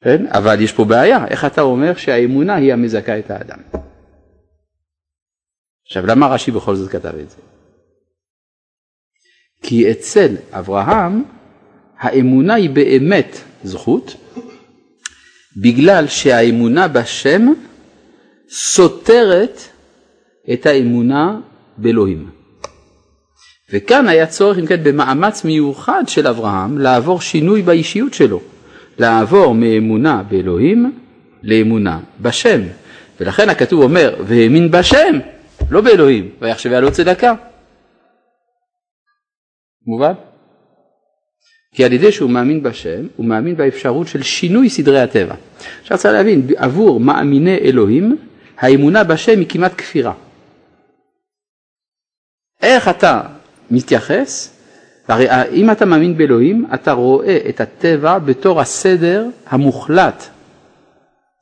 כן? אבל יש פה בעיה, איך אתה אומר שהאמונה היא המזכה את האדם? עכשיו למה רש"י בכל זאת כתב את זה? כי אצל אברהם האמונה היא באמת זכות, בגלל שהאמונה בשם סותרת את האמונה באלוהים. וכאן היה צורך אם כן במאמץ מיוחד של אברהם לעבור שינוי באישיות שלו, לעבור מאמונה באלוהים לאמונה בשם. ולכן הכתוב אומר והאמין בשם, לא באלוהים, ויחשביה לו צדקה. מובן? כי על ידי שהוא מאמין בשם, הוא מאמין באפשרות של שינוי סדרי הטבע. עכשיו צריך להבין, עבור מאמיני אלוהים, האמונה בשם היא כמעט כפירה. איך אתה מתייחס, הרי אם אתה מאמין באלוהים, אתה רואה את הטבע בתור הסדר המוחלט.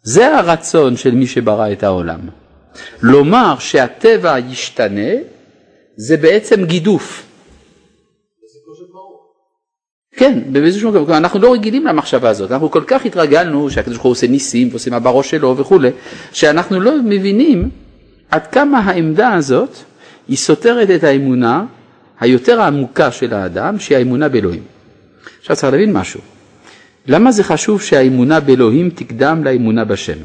זה הרצון של מי שברא את העולם. לומר שהטבע ישתנה, זה בעצם גידוף. כן, באיזשהו מקום, אנחנו לא רגילים למחשבה הזאת, אנחנו כל כך התרגלנו שהקדוש ברוך הוא עושה ניסים ועושה מה בראש שלו וכולי, שאנחנו לא מבינים עד כמה העמדה הזאת היא סותרת את האמונה היותר העמוקה של האדם, שהיא האמונה באלוהים. עכשיו צריך להבין משהו, למה זה חשוב שהאמונה באלוהים תקדם לאמונה בשם?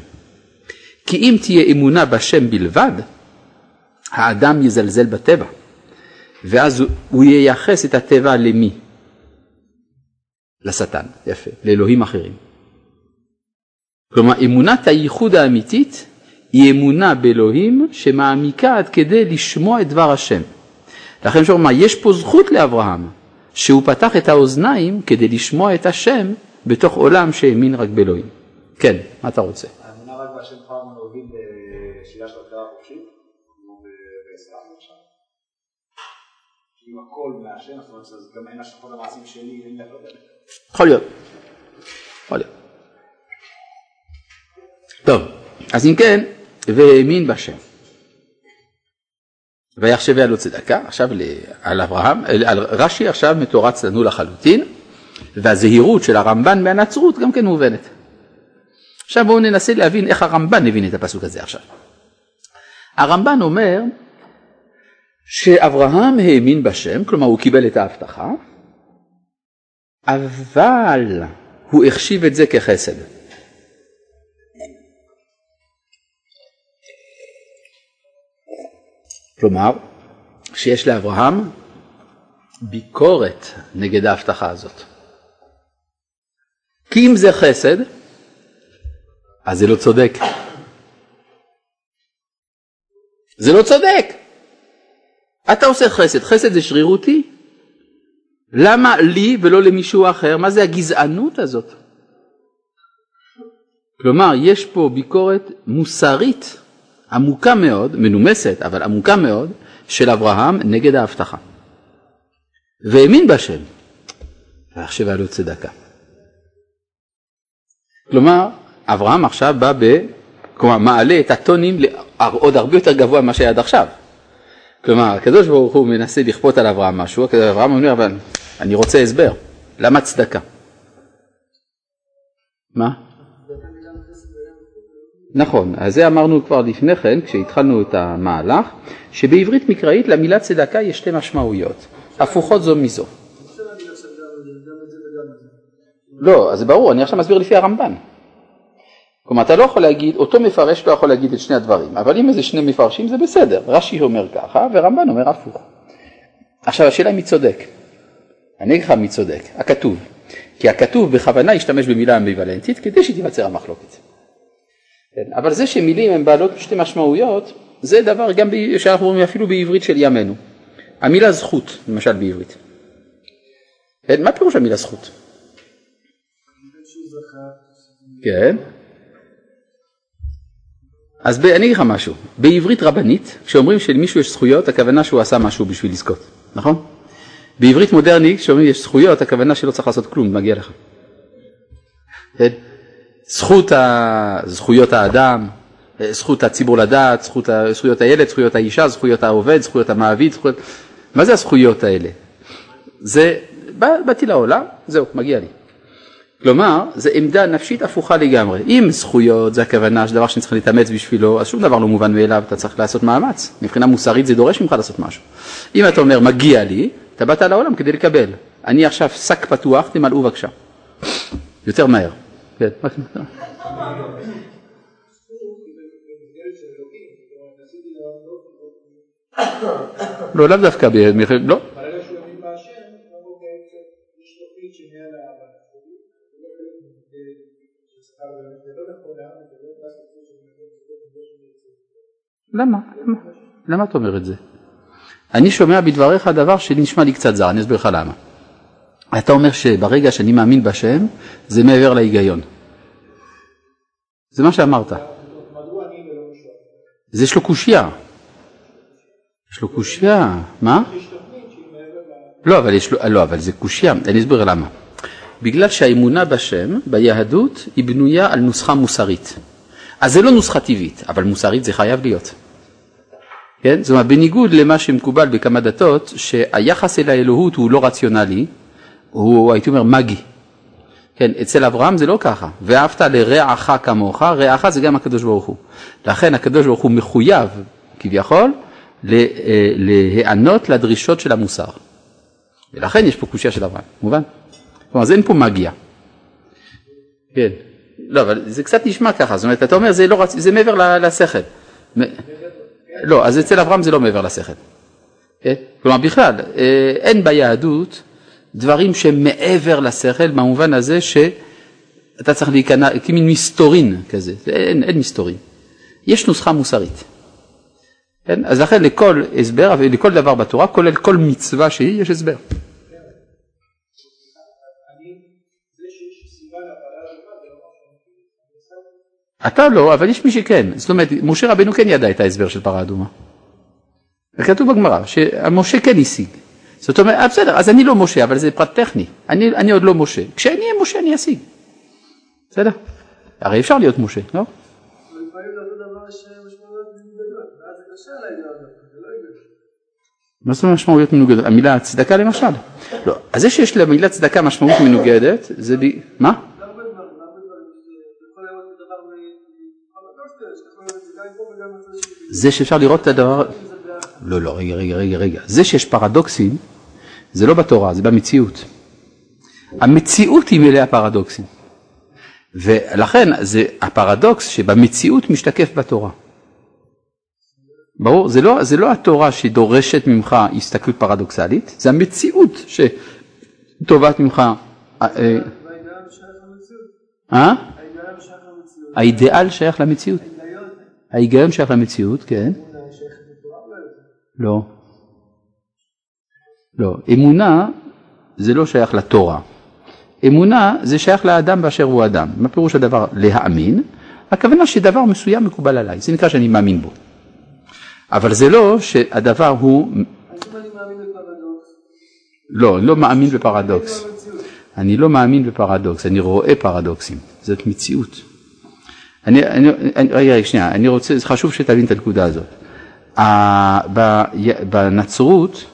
כי אם תהיה אמונה בשם בלבד, האדם יזלזל בטבע. ואז הוא ייחס את הטבע למי? לשטן, יפה, לאלוהים אחרים. כלומר אמונת הייחוד האמיתית היא אמונה באלוהים שמעמיקה עד כדי לשמוע את דבר השם. לכן שאומר, יש פה זכות לאברהם, שהוא פתח את האוזניים כדי לשמוע את השם בתוך עולם שהאמין רק באלוהים. כן, מה אתה רוצה? אם הכל מהשם, זאת אומרת, אז גם אין השלכות למעשים שלי, אין לי יכול להיות. יכול להיות. טוב, אז אם כן, והאמין בשם. ויחשביה לו צדקה, עכשיו על אברהם, על רש"י עכשיו מתורץ לנו לחלוטין, והזהירות של הרמב"ן מהנצרות גם כן מובנת. עכשיו בואו ננסה להבין איך הרמב"ן הבין את הפסוק הזה עכשיו. הרמב"ן אומר שאברהם האמין בשם, כלומר הוא קיבל את ההבטחה, אבל הוא החשיב את זה כחסד. כלומר, שיש לאברהם ביקורת נגד ההבטחה הזאת. כי אם זה חסד, אז זה לא צודק. זה לא צודק. אתה עושה חסד, חסד זה שרירותי. למה לי ולא למישהו אחר? מה זה הגזענות הזאת? כלומר, יש פה ביקורת מוסרית עמוקה מאוד, מנומסת, אבל עמוקה מאוד, של אברהם נגד ההבטחה. והאמין בהשם, ויחשב עלו צדקה. כלומר, אברהם עכשיו בא ב... כלומר, מעלה את הטונים עוד הרבה יותר גבוה ממה שהיה עד עכשיו. כלומר, הקדוש ברוך הוא מנסה לכפות על אברהם משהו, אברהם אומר, אבל אני רוצה הסבר, למה צדקה? מה? נכון, אז זה אמרנו כבר לפני כן, כשהתחלנו את המהלך, שבעברית מקראית למילה צדקה יש שתי משמעויות, הפוכות זו מזו. לא, אז זה ברור, אני עכשיו מסביר לפי הרמב"ן. כלומר, אתה לא יכול להגיד, אותו מפרש לא יכול להגיד את שני הדברים, אבל אם איזה שני מפרשים זה בסדר, רש"י אומר ככה ורמב"ן אומר הפוך. עכשיו השאלה מי צודק. אני אגיד לך מי צודק, הכתוב. כי הכתוב בכוונה השתמש במילה אמביוולנטית כדי שתיווצר המחלוקת. כן, אבל זה שמילים הן בעלות שתי משמעויות, זה דבר גם ב... שאנחנו אומרים אפילו בעברית של ימינו. המילה זכות, למשל בעברית. כן, מה פירוש המילה זכות? כן. אז ב... אני אגיד לך משהו, בעברית רבנית, כשאומרים שלמישהו יש זכויות, הכוונה שהוא עשה משהו בשביל לזכות, נכון? בעברית מודרנית, כשאומרים יש זכויות, הכוונה שלא צריך לעשות כלום, מגיע לך. כן? זכות ה... זכויות האדם, זכות הציבור לדעת, זכות ה... זכויות הילד, זכויות האישה, זכויות העובד, זכויות המעביד, זכויות... מה זה הזכויות האלה? זה, בא, באתי לעולם, זהו, מגיע לי. כלומר, זו עמדה נפשית הפוכה לגמרי. אם זכויות זה הכוונה של דבר שאני צריך להתאמץ בשבילו, אז שום דבר לא מובן מאליו, אתה צריך לעשות מאמץ. מבחינה מוסרית זה דורש ממך לעשות משהו. אם אתה אומר מגיע לי, אתה באת לעולם כדי לקבל. אני עכשיו שק פתוח, תמלאו בבקשה. יותר מהר. כן, לא, לאו דווקא, לא. למה? למה אתה אומר את זה? אני שומע בדבריך דבר שנשמע לי קצת זר, אני אסביר לך למה. אתה אומר שברגע שאני מאמין בשם, זה מעבר להיגיון. זה מה שאמרת. אז יש לו קושייה. יש לו קושייה. מה? לא, אבל יש לו, לא, אבל זה קושייה, אני אסביר למה. בגלל שהאמונה בשם, ביהדות, היא בנויה על נוסחה מוסרית. אז זה לא נוסחה טבעית, אבל מוסרית זה חייב להיות. כן? זאת אומרת, בניגוד למה שמקובל בכמה דתות, שהיחס אל האלוהות הוא לא רציונלי, הוא הייתי אומר מגי. כן, אצל אברהם זה לא ככה, ואהבת לרעך כמוך, רעך זה גם הקדוש ברוך הוא. לכן הקדוש ברוך הוא מחויב, כביכול, אה, להיענות לדרישות של המוסר. ולכן יש פה קושייה של אברהם, מובן? כלומר, אז אין פה מגיה. כן, לא, אבל זה קצת נשמע ככה, זאת אומרת, אתה אומר, זה, לא רצ... זה מעבר לשכל. לא, אז אצל אברהם זה לא מעבר לשכל. אה, כלומר בכלל, אה, אין ביהדות דברים שהם מעבר לשכל במובן הזה שאתה צריך להיכנע כמין מסתורין כזה, אין, אין מסתורין. יש נוסחה מוסרית. כן? אז לכן לכל הסבר ולכל דבר בתורה, כולל כל מצווה שהיא, יש הסבר. אתה לא, אבל יש מי שכן. זאת אומרת, משה רבנו כן ידע את ההסבר של פרה אדומה. וכתוב בגמרא שמשה כן השיג. זאת אומרת, אה, בסדר, אז אני לא משה, אבל זה פרט טכני. אני, אני עוד לא משה. כשאני אהיה משה אני אשיג. בסדר? הרי אפשר להיות משה, לא? מה זאת אומרת משמעויות מנוגדות? המילה צדקה למשל? לא. אז זה שיש למילה צדקה משמעות מנוגדת, זה ב... מה? זה שאפשר לראות את הדבר... לא, לא, רגע, רגע, רגע, רגע. זה שיש פרדוקסים, זה לא בתורה, זה במציאות. המציאות היא מלאה פרדוקסים. ולכן זה הפרדוקס שבמציאות משתקף בתורה. ברור? זה לא, זה לא התורה שדורשת ממך הסתכלות פרדוקסלית, זה המציאות שטובת ממך. אה? אה? האידיאל שייך למציאות. ההיגיון שייך למציאות, כן. לא. לא. אמונה זה לא שייך לתורה. אמונה זה שייך לאדם באשר הוא אדם. מה פירוש הדבר להאמין? הכוונה שדבר מסוים מקובל עליי, זה נקרא שאני מאמין בו. אבל זה לא שהדבר הוא... לא, אני לא מאמין בפרדוקס. אני לא מאמין בפרדוקס, אני רואה פרדוקסים, זאת מציאות. אני, אני, אני, רגע, רגע, שנייה, אני רוצה, זה חשוב שתבין את הנקודה הזאת. בנצרות,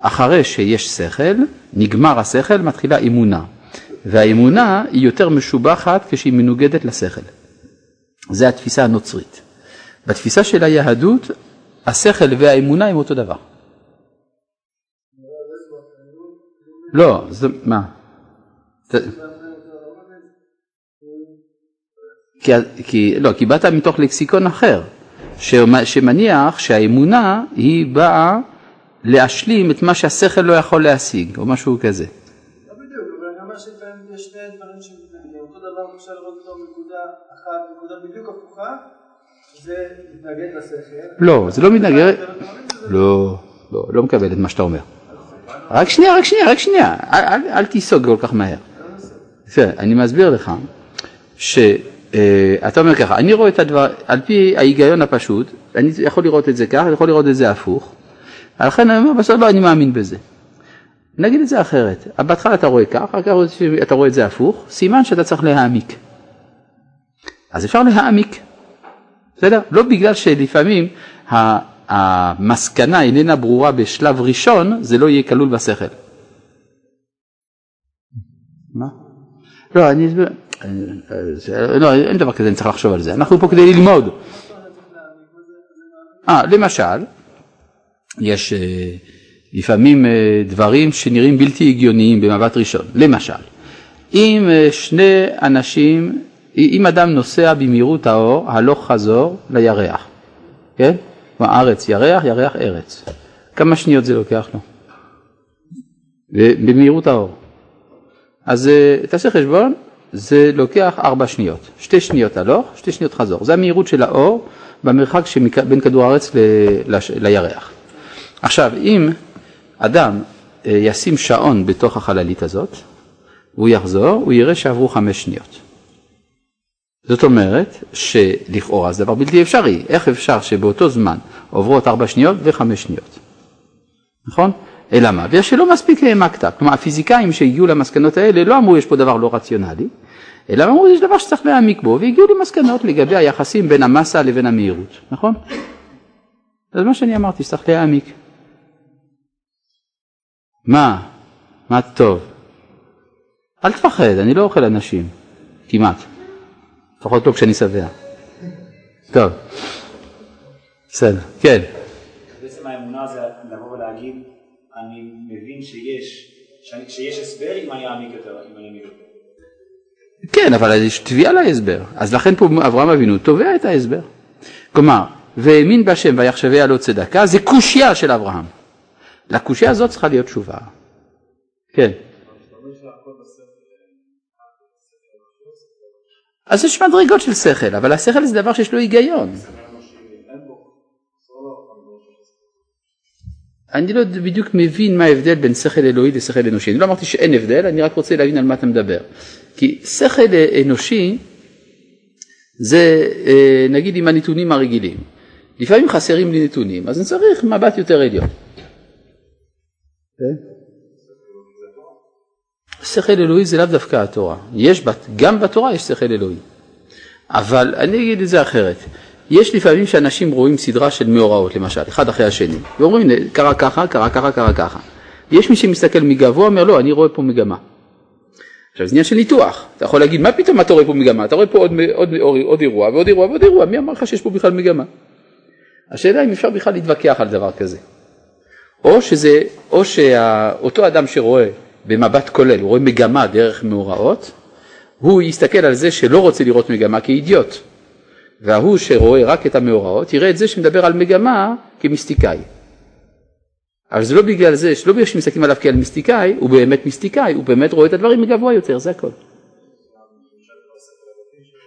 אחרי שיש שכל, נגמר השכל, מתחילה אמונה. והאמונה היא יותר משובחת כשהיא מנוגדת לשכל. זה התפיסה הנוצרית. בתפיסה של היהדות, השכל והאמונה הם אותו דבר. לא, זה, מה? כי, כי, לא, כי באת מתוך לקסיקון אחר, שמניח שהאמונה היא באה להשלים את מה שהשכל לא יכול להשיג, או משהו כזה. לא בדיוק, אבל אני אומר שיש שני דברים שמתנגדים, אותו דבר אפשר לראות אותו נקודה אחת, נקודה בדיוק הפוכה, זה מתנגד לשכל. לא, זה לא מתנגד, לא, לא, לא מקבל את מה שאתה אומר. רק שנייה, רק שנייה, רק שנייה, אל, אל תיסוג כל כך מהר. אני מסביר לך ש... אה, אתה אומר ככה, אני רואה את הדבר, על פי ההיגיון הפשוט, אני יכול לראות את זה ככה, אני יכול לראות את זה הפוך, לכן אני אומר בסוף לא, אני מאמין בזה. נגיד את זה אחרת, בהתחלה אתה רואה כך, אחר כך אתה רואה את זה הפוך, סימן שאתה צריך להעמיק. אז אפשר להעמיק, בסדר? לא בגלל שלפעמים המסקנה איננה ברורה בשלב ראשון, זה לא יהיה כלול בשכל. מה? לא, אני אסביר. לא, אין דבר כזה, אני צריך לחשוב על זה. אנחנו פה כדי ללמוד. אה, למשל, יש אה, לפעמים אה, דברים שנראים בלתי הגיוניים במבט ראשון. למשל, אם אה, שני אנשים, אם אדם נוסע במהירות האור, הלוך חזור לירח, כן? כלומר, ארץ ירח, ירח ארץ. כמה שניות זה לוקח לו? במהירות האור. אז תעשה חשבון, זה לוקח ארבע שניות, שתי שניות הלוך, שתי שניות חזור, זה המהירות של האור במרחק בין כדור הארץ ל... לירח. עכשיו אם אדם אה, ישים שעון בתוך החללית הזאת והוא יחזור, הוא יראה שעברו חמש שניות. זאת אומרת שלכאורה זה דבר בלתי אפשרי, איך אפשר שבאותו זמן עוברות ארבע שניות וחמש שניות, נכון? אלא מה? בגלל שלא מספיק העמקת, כלומר הפיזיקאים שהגיעו למסקנות האלה לא אמרו יש פה דבר לא רציונלי, אלא אמרו יש דבר שצריך להעמיק בו והגיעו למסקנות לגבי היחסים בין המסה לבין המהירות, נכון? אז מה שאני אמרתי שצריך להעמיק. מה? מה טוב? אל תפחד, אני לא אוכל אנשים, כמעט. לפחות לא כשאני שבע. טוב, בסדר, כן. בעצם האמונה זה לבוא ולהגיד, אני מבין שיש, שיש הסבר אם אני אעמיק יותר, אם אני אעמיק יותר. כן, אבל יש תביעה להסבר. אז לכן פה אברהם אבינו תובע את ההסבר. כלומר, והאמין בהשם ויחשביה לו צדקה, זה קושייה של אברהם. לקושייה הזאת צריכה להיות תשובה. כן. אז יש מדרגות של שכל, אבל השכל זה דבר שיש לו היגיון. אני לא בדיוק מבין מה ההבדל בין שכל אלוהי לשכל אנושי. אני לא אמרתי שאין הבדל, אני רק רוצה להבין על מה אתה מדבר. כי שכל אנושי זה אה, נגיד עם הנתונים הרגילים. לפעמים חסרים לי נתונים, אז אני צריך מבט יותר עליון. שכל אלוהי זה לאו דווקא התורה. יש, גם בתורה יש שכל אלוהי. אבל אני אגיד את זה אחרת. יש לפעמים שאנשים רואים סדרה של מאורעות למשל, אחד אחרי השני, ואומרים קרה ככה, קרה ככה, קרה ככה. יש מי שמסתכל מגבוה, אומר לא, אני רואה פה מגמה. עכשיו זה עניין של ניתוח, אתה יכול להגיד מה פתאום אתה רואה פה מגמה, אתה רואה פה עוד, עוד, עוד, עוד אירוע ועוד אירוע ועוד אירוע, מי אמר לך שיש פה בכלל מגמה? השאלה אם אפשר בכלל להתווכח על דבר כזה. או שזה, או שאותו אדם שרואה במבט כולל, הוא רואה מגמה דרך מאורעות, הוא יסתכל על זה שלא רוצה לראות מגמה כאידיוט. וההוא שרואה רק את המאורעות, יראה את זה שמדבר על מגמה כמיסטיקאי. אבל זה לא בגלל זה, לא בגלל שמסתכלים עליו כעל מיסטיקאי, הוא באמת מיסטיקאי, הוא באמת רואה את הדברים מגבוה יותר, זה הכל.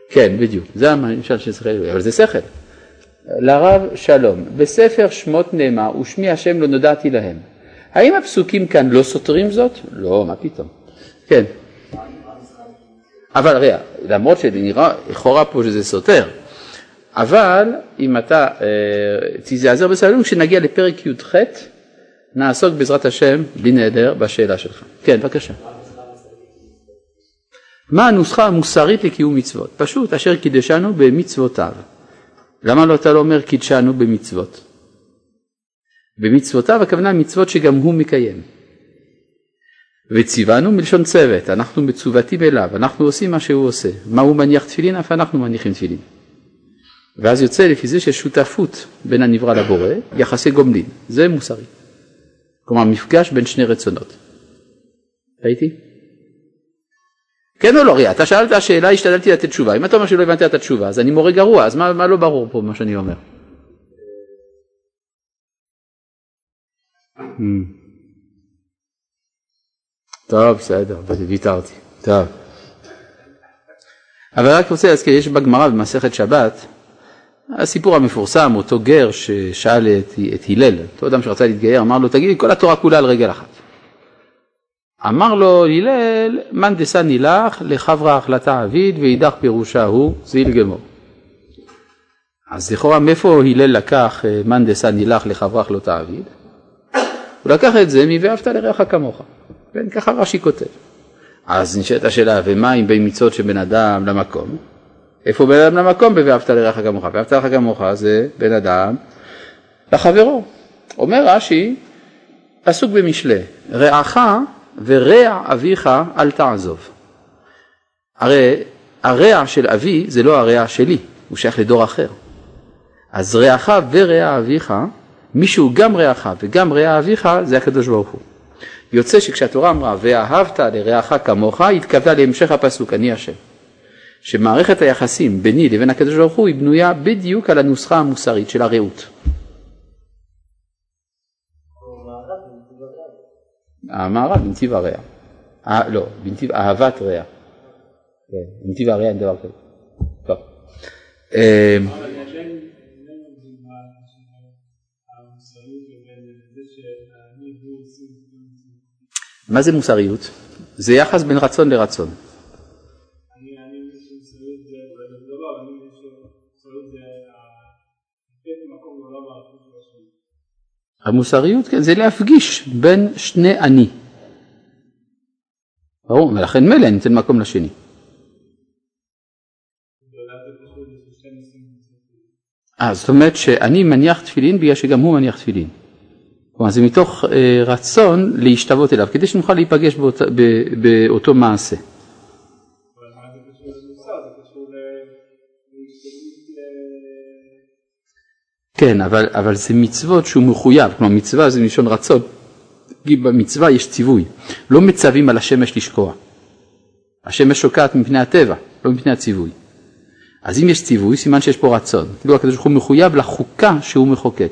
כן, בדיוק, זה הממשל של שכל אבל זה שכל. לרב שלום, בספר שמות נאמר, ושמי השם לא נודעתי להם. האם הפסוקים כאן לא סותרים זאת? לא, מה פתאום. כן. אבל ראה, למרות שנראה לכאורה פה שזה סותר, אבל אם אתה אה, תיזהר בסבלנות, כשנגיע לפרק י"ח נעסוק בעזרת השם, בלי נהדר, בשאלה שלך. כן, בבקשה. מה הנוסחה המוסרית לקיום מצוות? פשוט, אשר קידשנו במצוותיו. למה לא אתה לא אומר קידשנו במצוות? במצוותיו הכוונה מצוות שגם הוא מקיים. וציוונו מלשון צוות, אנחנו מצוותים אליו, אנחנו עושים מה שהוא עושה. מה הוא מניח תפילין, אף אנחנו מניחים תפילין. ואז יוצא לפי זה שיש שותפות בין הנברא לבורא, יחסי גומלין, זה מוסרי. כלומר מפגש בין שני רצונות. ראיתי? כן או לא, ריה, אתה שאלת שאלה, השתדלתי לתת תשובה. אם אתה אומר שלא הבנת את התשובה, אז אני מורה גרוע, אז מה, מה לא ברור פה מה שאני אומר? Hmm. טוב, בסדר, ויתרתי. טוב. אבל רק רוצה להזכיר, יש בגמרא במסכת שבת, הסיפור המפורסם, אותו גר ששאל את, את הלל, אותו אדם שרצה להתגייר, אמר לו, תגיד לי, כל התורה כולה על רגל אחת. אמר לו הלל, מאן דסני לך, לחברה החלטה עביד, ואידך פירושה הוא זיל גמור. אז לכאורה מאיפה הלל לקח אה, מאן דסני לך, לחברה החלטה עביד? הוא לקח את זה מ"ואהבת לרעך כמוך". כן, ככה רש"י כותב. אז נשאלת השאלה, ומה עם בין מצוות של בן אדם למקום? איפה בן אדם למקום ב"ואהבת לרעך כמוך"? "ואהבת לרעך כמוך" זה בן אדם לחברו. אומר רש"י, פסוק במשלי, רעך ורע אביך אל תעזוב. הרי הרע של אבי זה לא הרע שלי, הוא שייך לדור אחר. אז רעך ורע אביך, מי שהוא גם רעך וגם רע אביך, זה הקדוש ברוך הוא. יוצא שכשהתורה אמרה ואהבת לרעך כמוך, התכוונה להמשך הפסוק, אני השם. שמערכת היחסים ביני לבין הקדוש ברוך הוא היא בנויה בדיוק על הנוסחה המוסרית של הרעות. המערב בנתיב הרע. אה, לא, בנתיב אהבת רע. כן, בנתיב הרע אין דבר כזה. טוב. אה, מה זה מוסריות? זה יחס בין רצון לרצון. המוסריות כן, זה להפגיש בין שני אני. ברור, ולכן מילא אני אתן מקום לשני. אה, זאת אומרת שאני מניח תפילין בגלל שגם הוא מניח תפילין. כלומר זה מתוך אה, רצון להשתוות אליו, כדי שנוכל להיפגש באות, ב, באותו מעשה. כן, אבל, אבל זה מצוות שהוא מחויב, כלומר מצווה זה מלשון רצון, כי במצווה יש ציווי, לא מצווים על השמש לשקוע. השמש שוקעת מפני הטבע, לא מפני הציווי. אז אם יש ציווי, סימן שיש פה רצון. כאילו הקדוש ברוך הוא מחויב לחוקה שהוא מחוקק.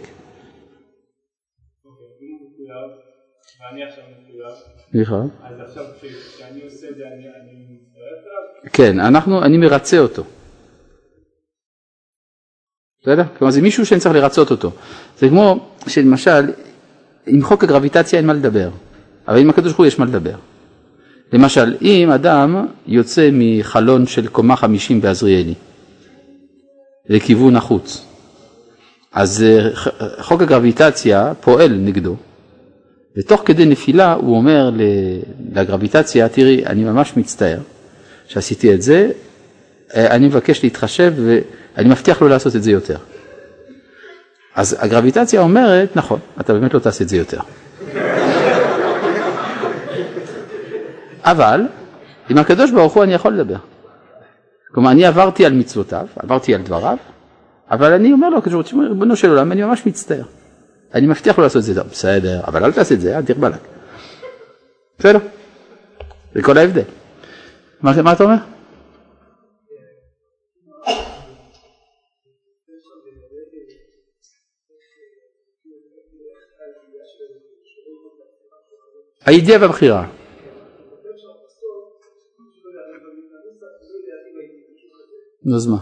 מחויב, נכון. אז עכשיו כשאני עושה את זה אני מצטרף אליו? כן, אנחנו, אני מרצה אותו. בסדר? כלומר זה מישהו שאני צריך לרצות אותו. זה כמו שלמשל, עם חוק הגרביטציה אין מה לדבר, אבל עם הקדוש ברוך הוא יש מה לדבר. למשל, אם אדם יוצא מחלון של קומה 50 בעזריאלי לכיוון החוץ, אז אה, חוק הגרביטציה פועל נגדו, ותוך כדי נפילה הוא אומר לגרביטציה, תראי, אני ממש מצטער שעשיתי את זה, אה, אני מבקש להתחשב ואני מבטיח לא לעשות את זה יותר. אז הגרביטציה אומרת, נכון, אתה באמת לא תעשה את זה יותר. אבל עם הקדוש ברוך הוא אני יכול לדבר. כלומר, אני עברתי על מצוותיו, עברתי על דבריו, אבל אני אומר לו, הקדוש ברוך ריבונו של עולם, אני ממש מצטער. אני מבטיח לו לעשות את זה, בסדר, אבל אל תעשה את זה, אל תיר בלק. בסדר, זה כל ההבדל. מה, מה אתה אומר? הידיעה והבחירה. אז מה?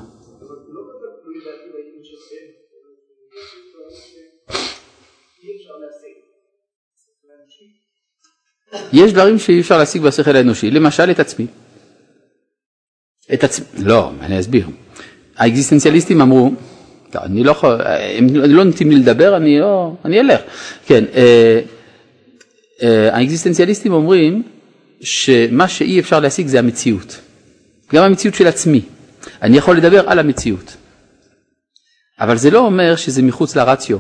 יש דברים שאי אפשר להשיג בשכל האנושי, למשל את עצמי. את עצמי, לא, אני אסביר. האקזיסטנציאליסטים אמרו, אני לא יכול, הם לא נותנים לי לדבר, אני לא, אני אלך. כן, אה, האקזיסטנציאליסטים אומרים שמה שאי אפשר להשיג זה המציאות. גם המציאות של עצמי. אני יכול לדבר על המציאות. אבל זה לא אומר שזה מחוץ לרציו.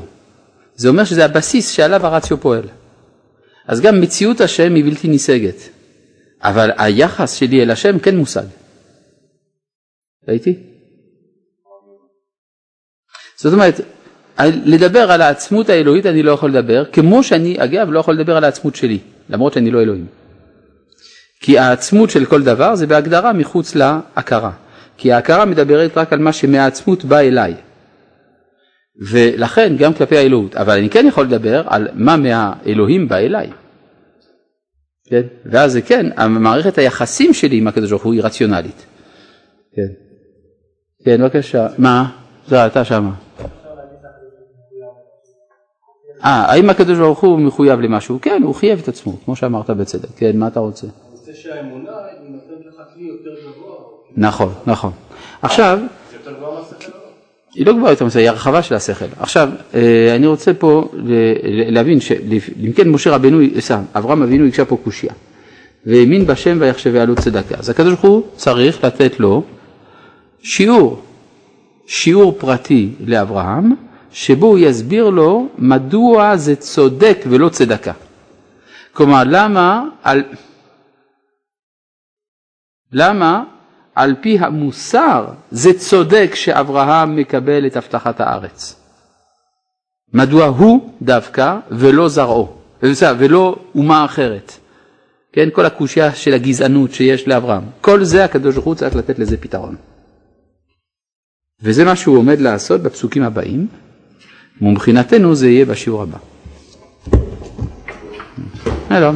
זה אומר שזה הבסיס שעליו הרציו פועל. אז גם מציאות השם היא בלתי נישגת, אבל היחס שלי אל השם כן מושג. ראיתי? זאת אומרת, לדבר על העצמות האלוהית אני לא יכול לדבר, כמו שאני אגב לא יכול לדבר על העצמות שלי, למרות שאני לא אלוהים. כי העצמות של כל דבר זה בהגדרה מחוץ להכרה. כי ההכרה מדברת רק על מה שמהעצמות בא אליי. ולכן גם כלפי האלוהות, אבל אני כן יכול לדבר על מה מהאלוהים בא אליי. כן? ואז זה כן, המערכת היחסים שלי עם הקדוש ברוך הוא היא רציונלית. כן, כן בבקשה, מה? זה אתה שמה. האם הקדוש ברוך הוא מחויב למשהו? כן, הוא חייב את עצמו, כמו שאמרת בצדק. כן, מה אתה רוצה? אני רוצה שהאמונה נותנת לך כלי יותר גבוה. נכון, נכון. עכשיו, זה יותר גבוה מהשכל? היא לא גבוהה יותר מזה, היא הרחבה של השכל. עכשיו, אה, אני רוצה פה להבין שאם כן משה רבנו, סתם, אברהם אבינו הקשה פה קושייה. והאמין בשם ויחשבי לו צדקה. אז הקדוש ברוך הוא צריך לתת לו שיעור, שיעור פרטי לאברהם, שבו הוא יסביר לו מדוע זה צודק ולא צדקה. כלומר, למה, על, למה על פי המוסר זה צודק שאברהם מקבל את הבטחת הארץ. מדוע הוא דווקא ולא זרעו, ולא אומה אחרת. כן, כל הקושייה של הגזענות שיש לאברהם, כל זה הקדוש ברוך הוא צריך לתת לזה פתרון. וזה מה שהוא עומד לעשות בפסוקים הבאים, ומבחינתנו זה יהיה בשיעור הבא. שלום.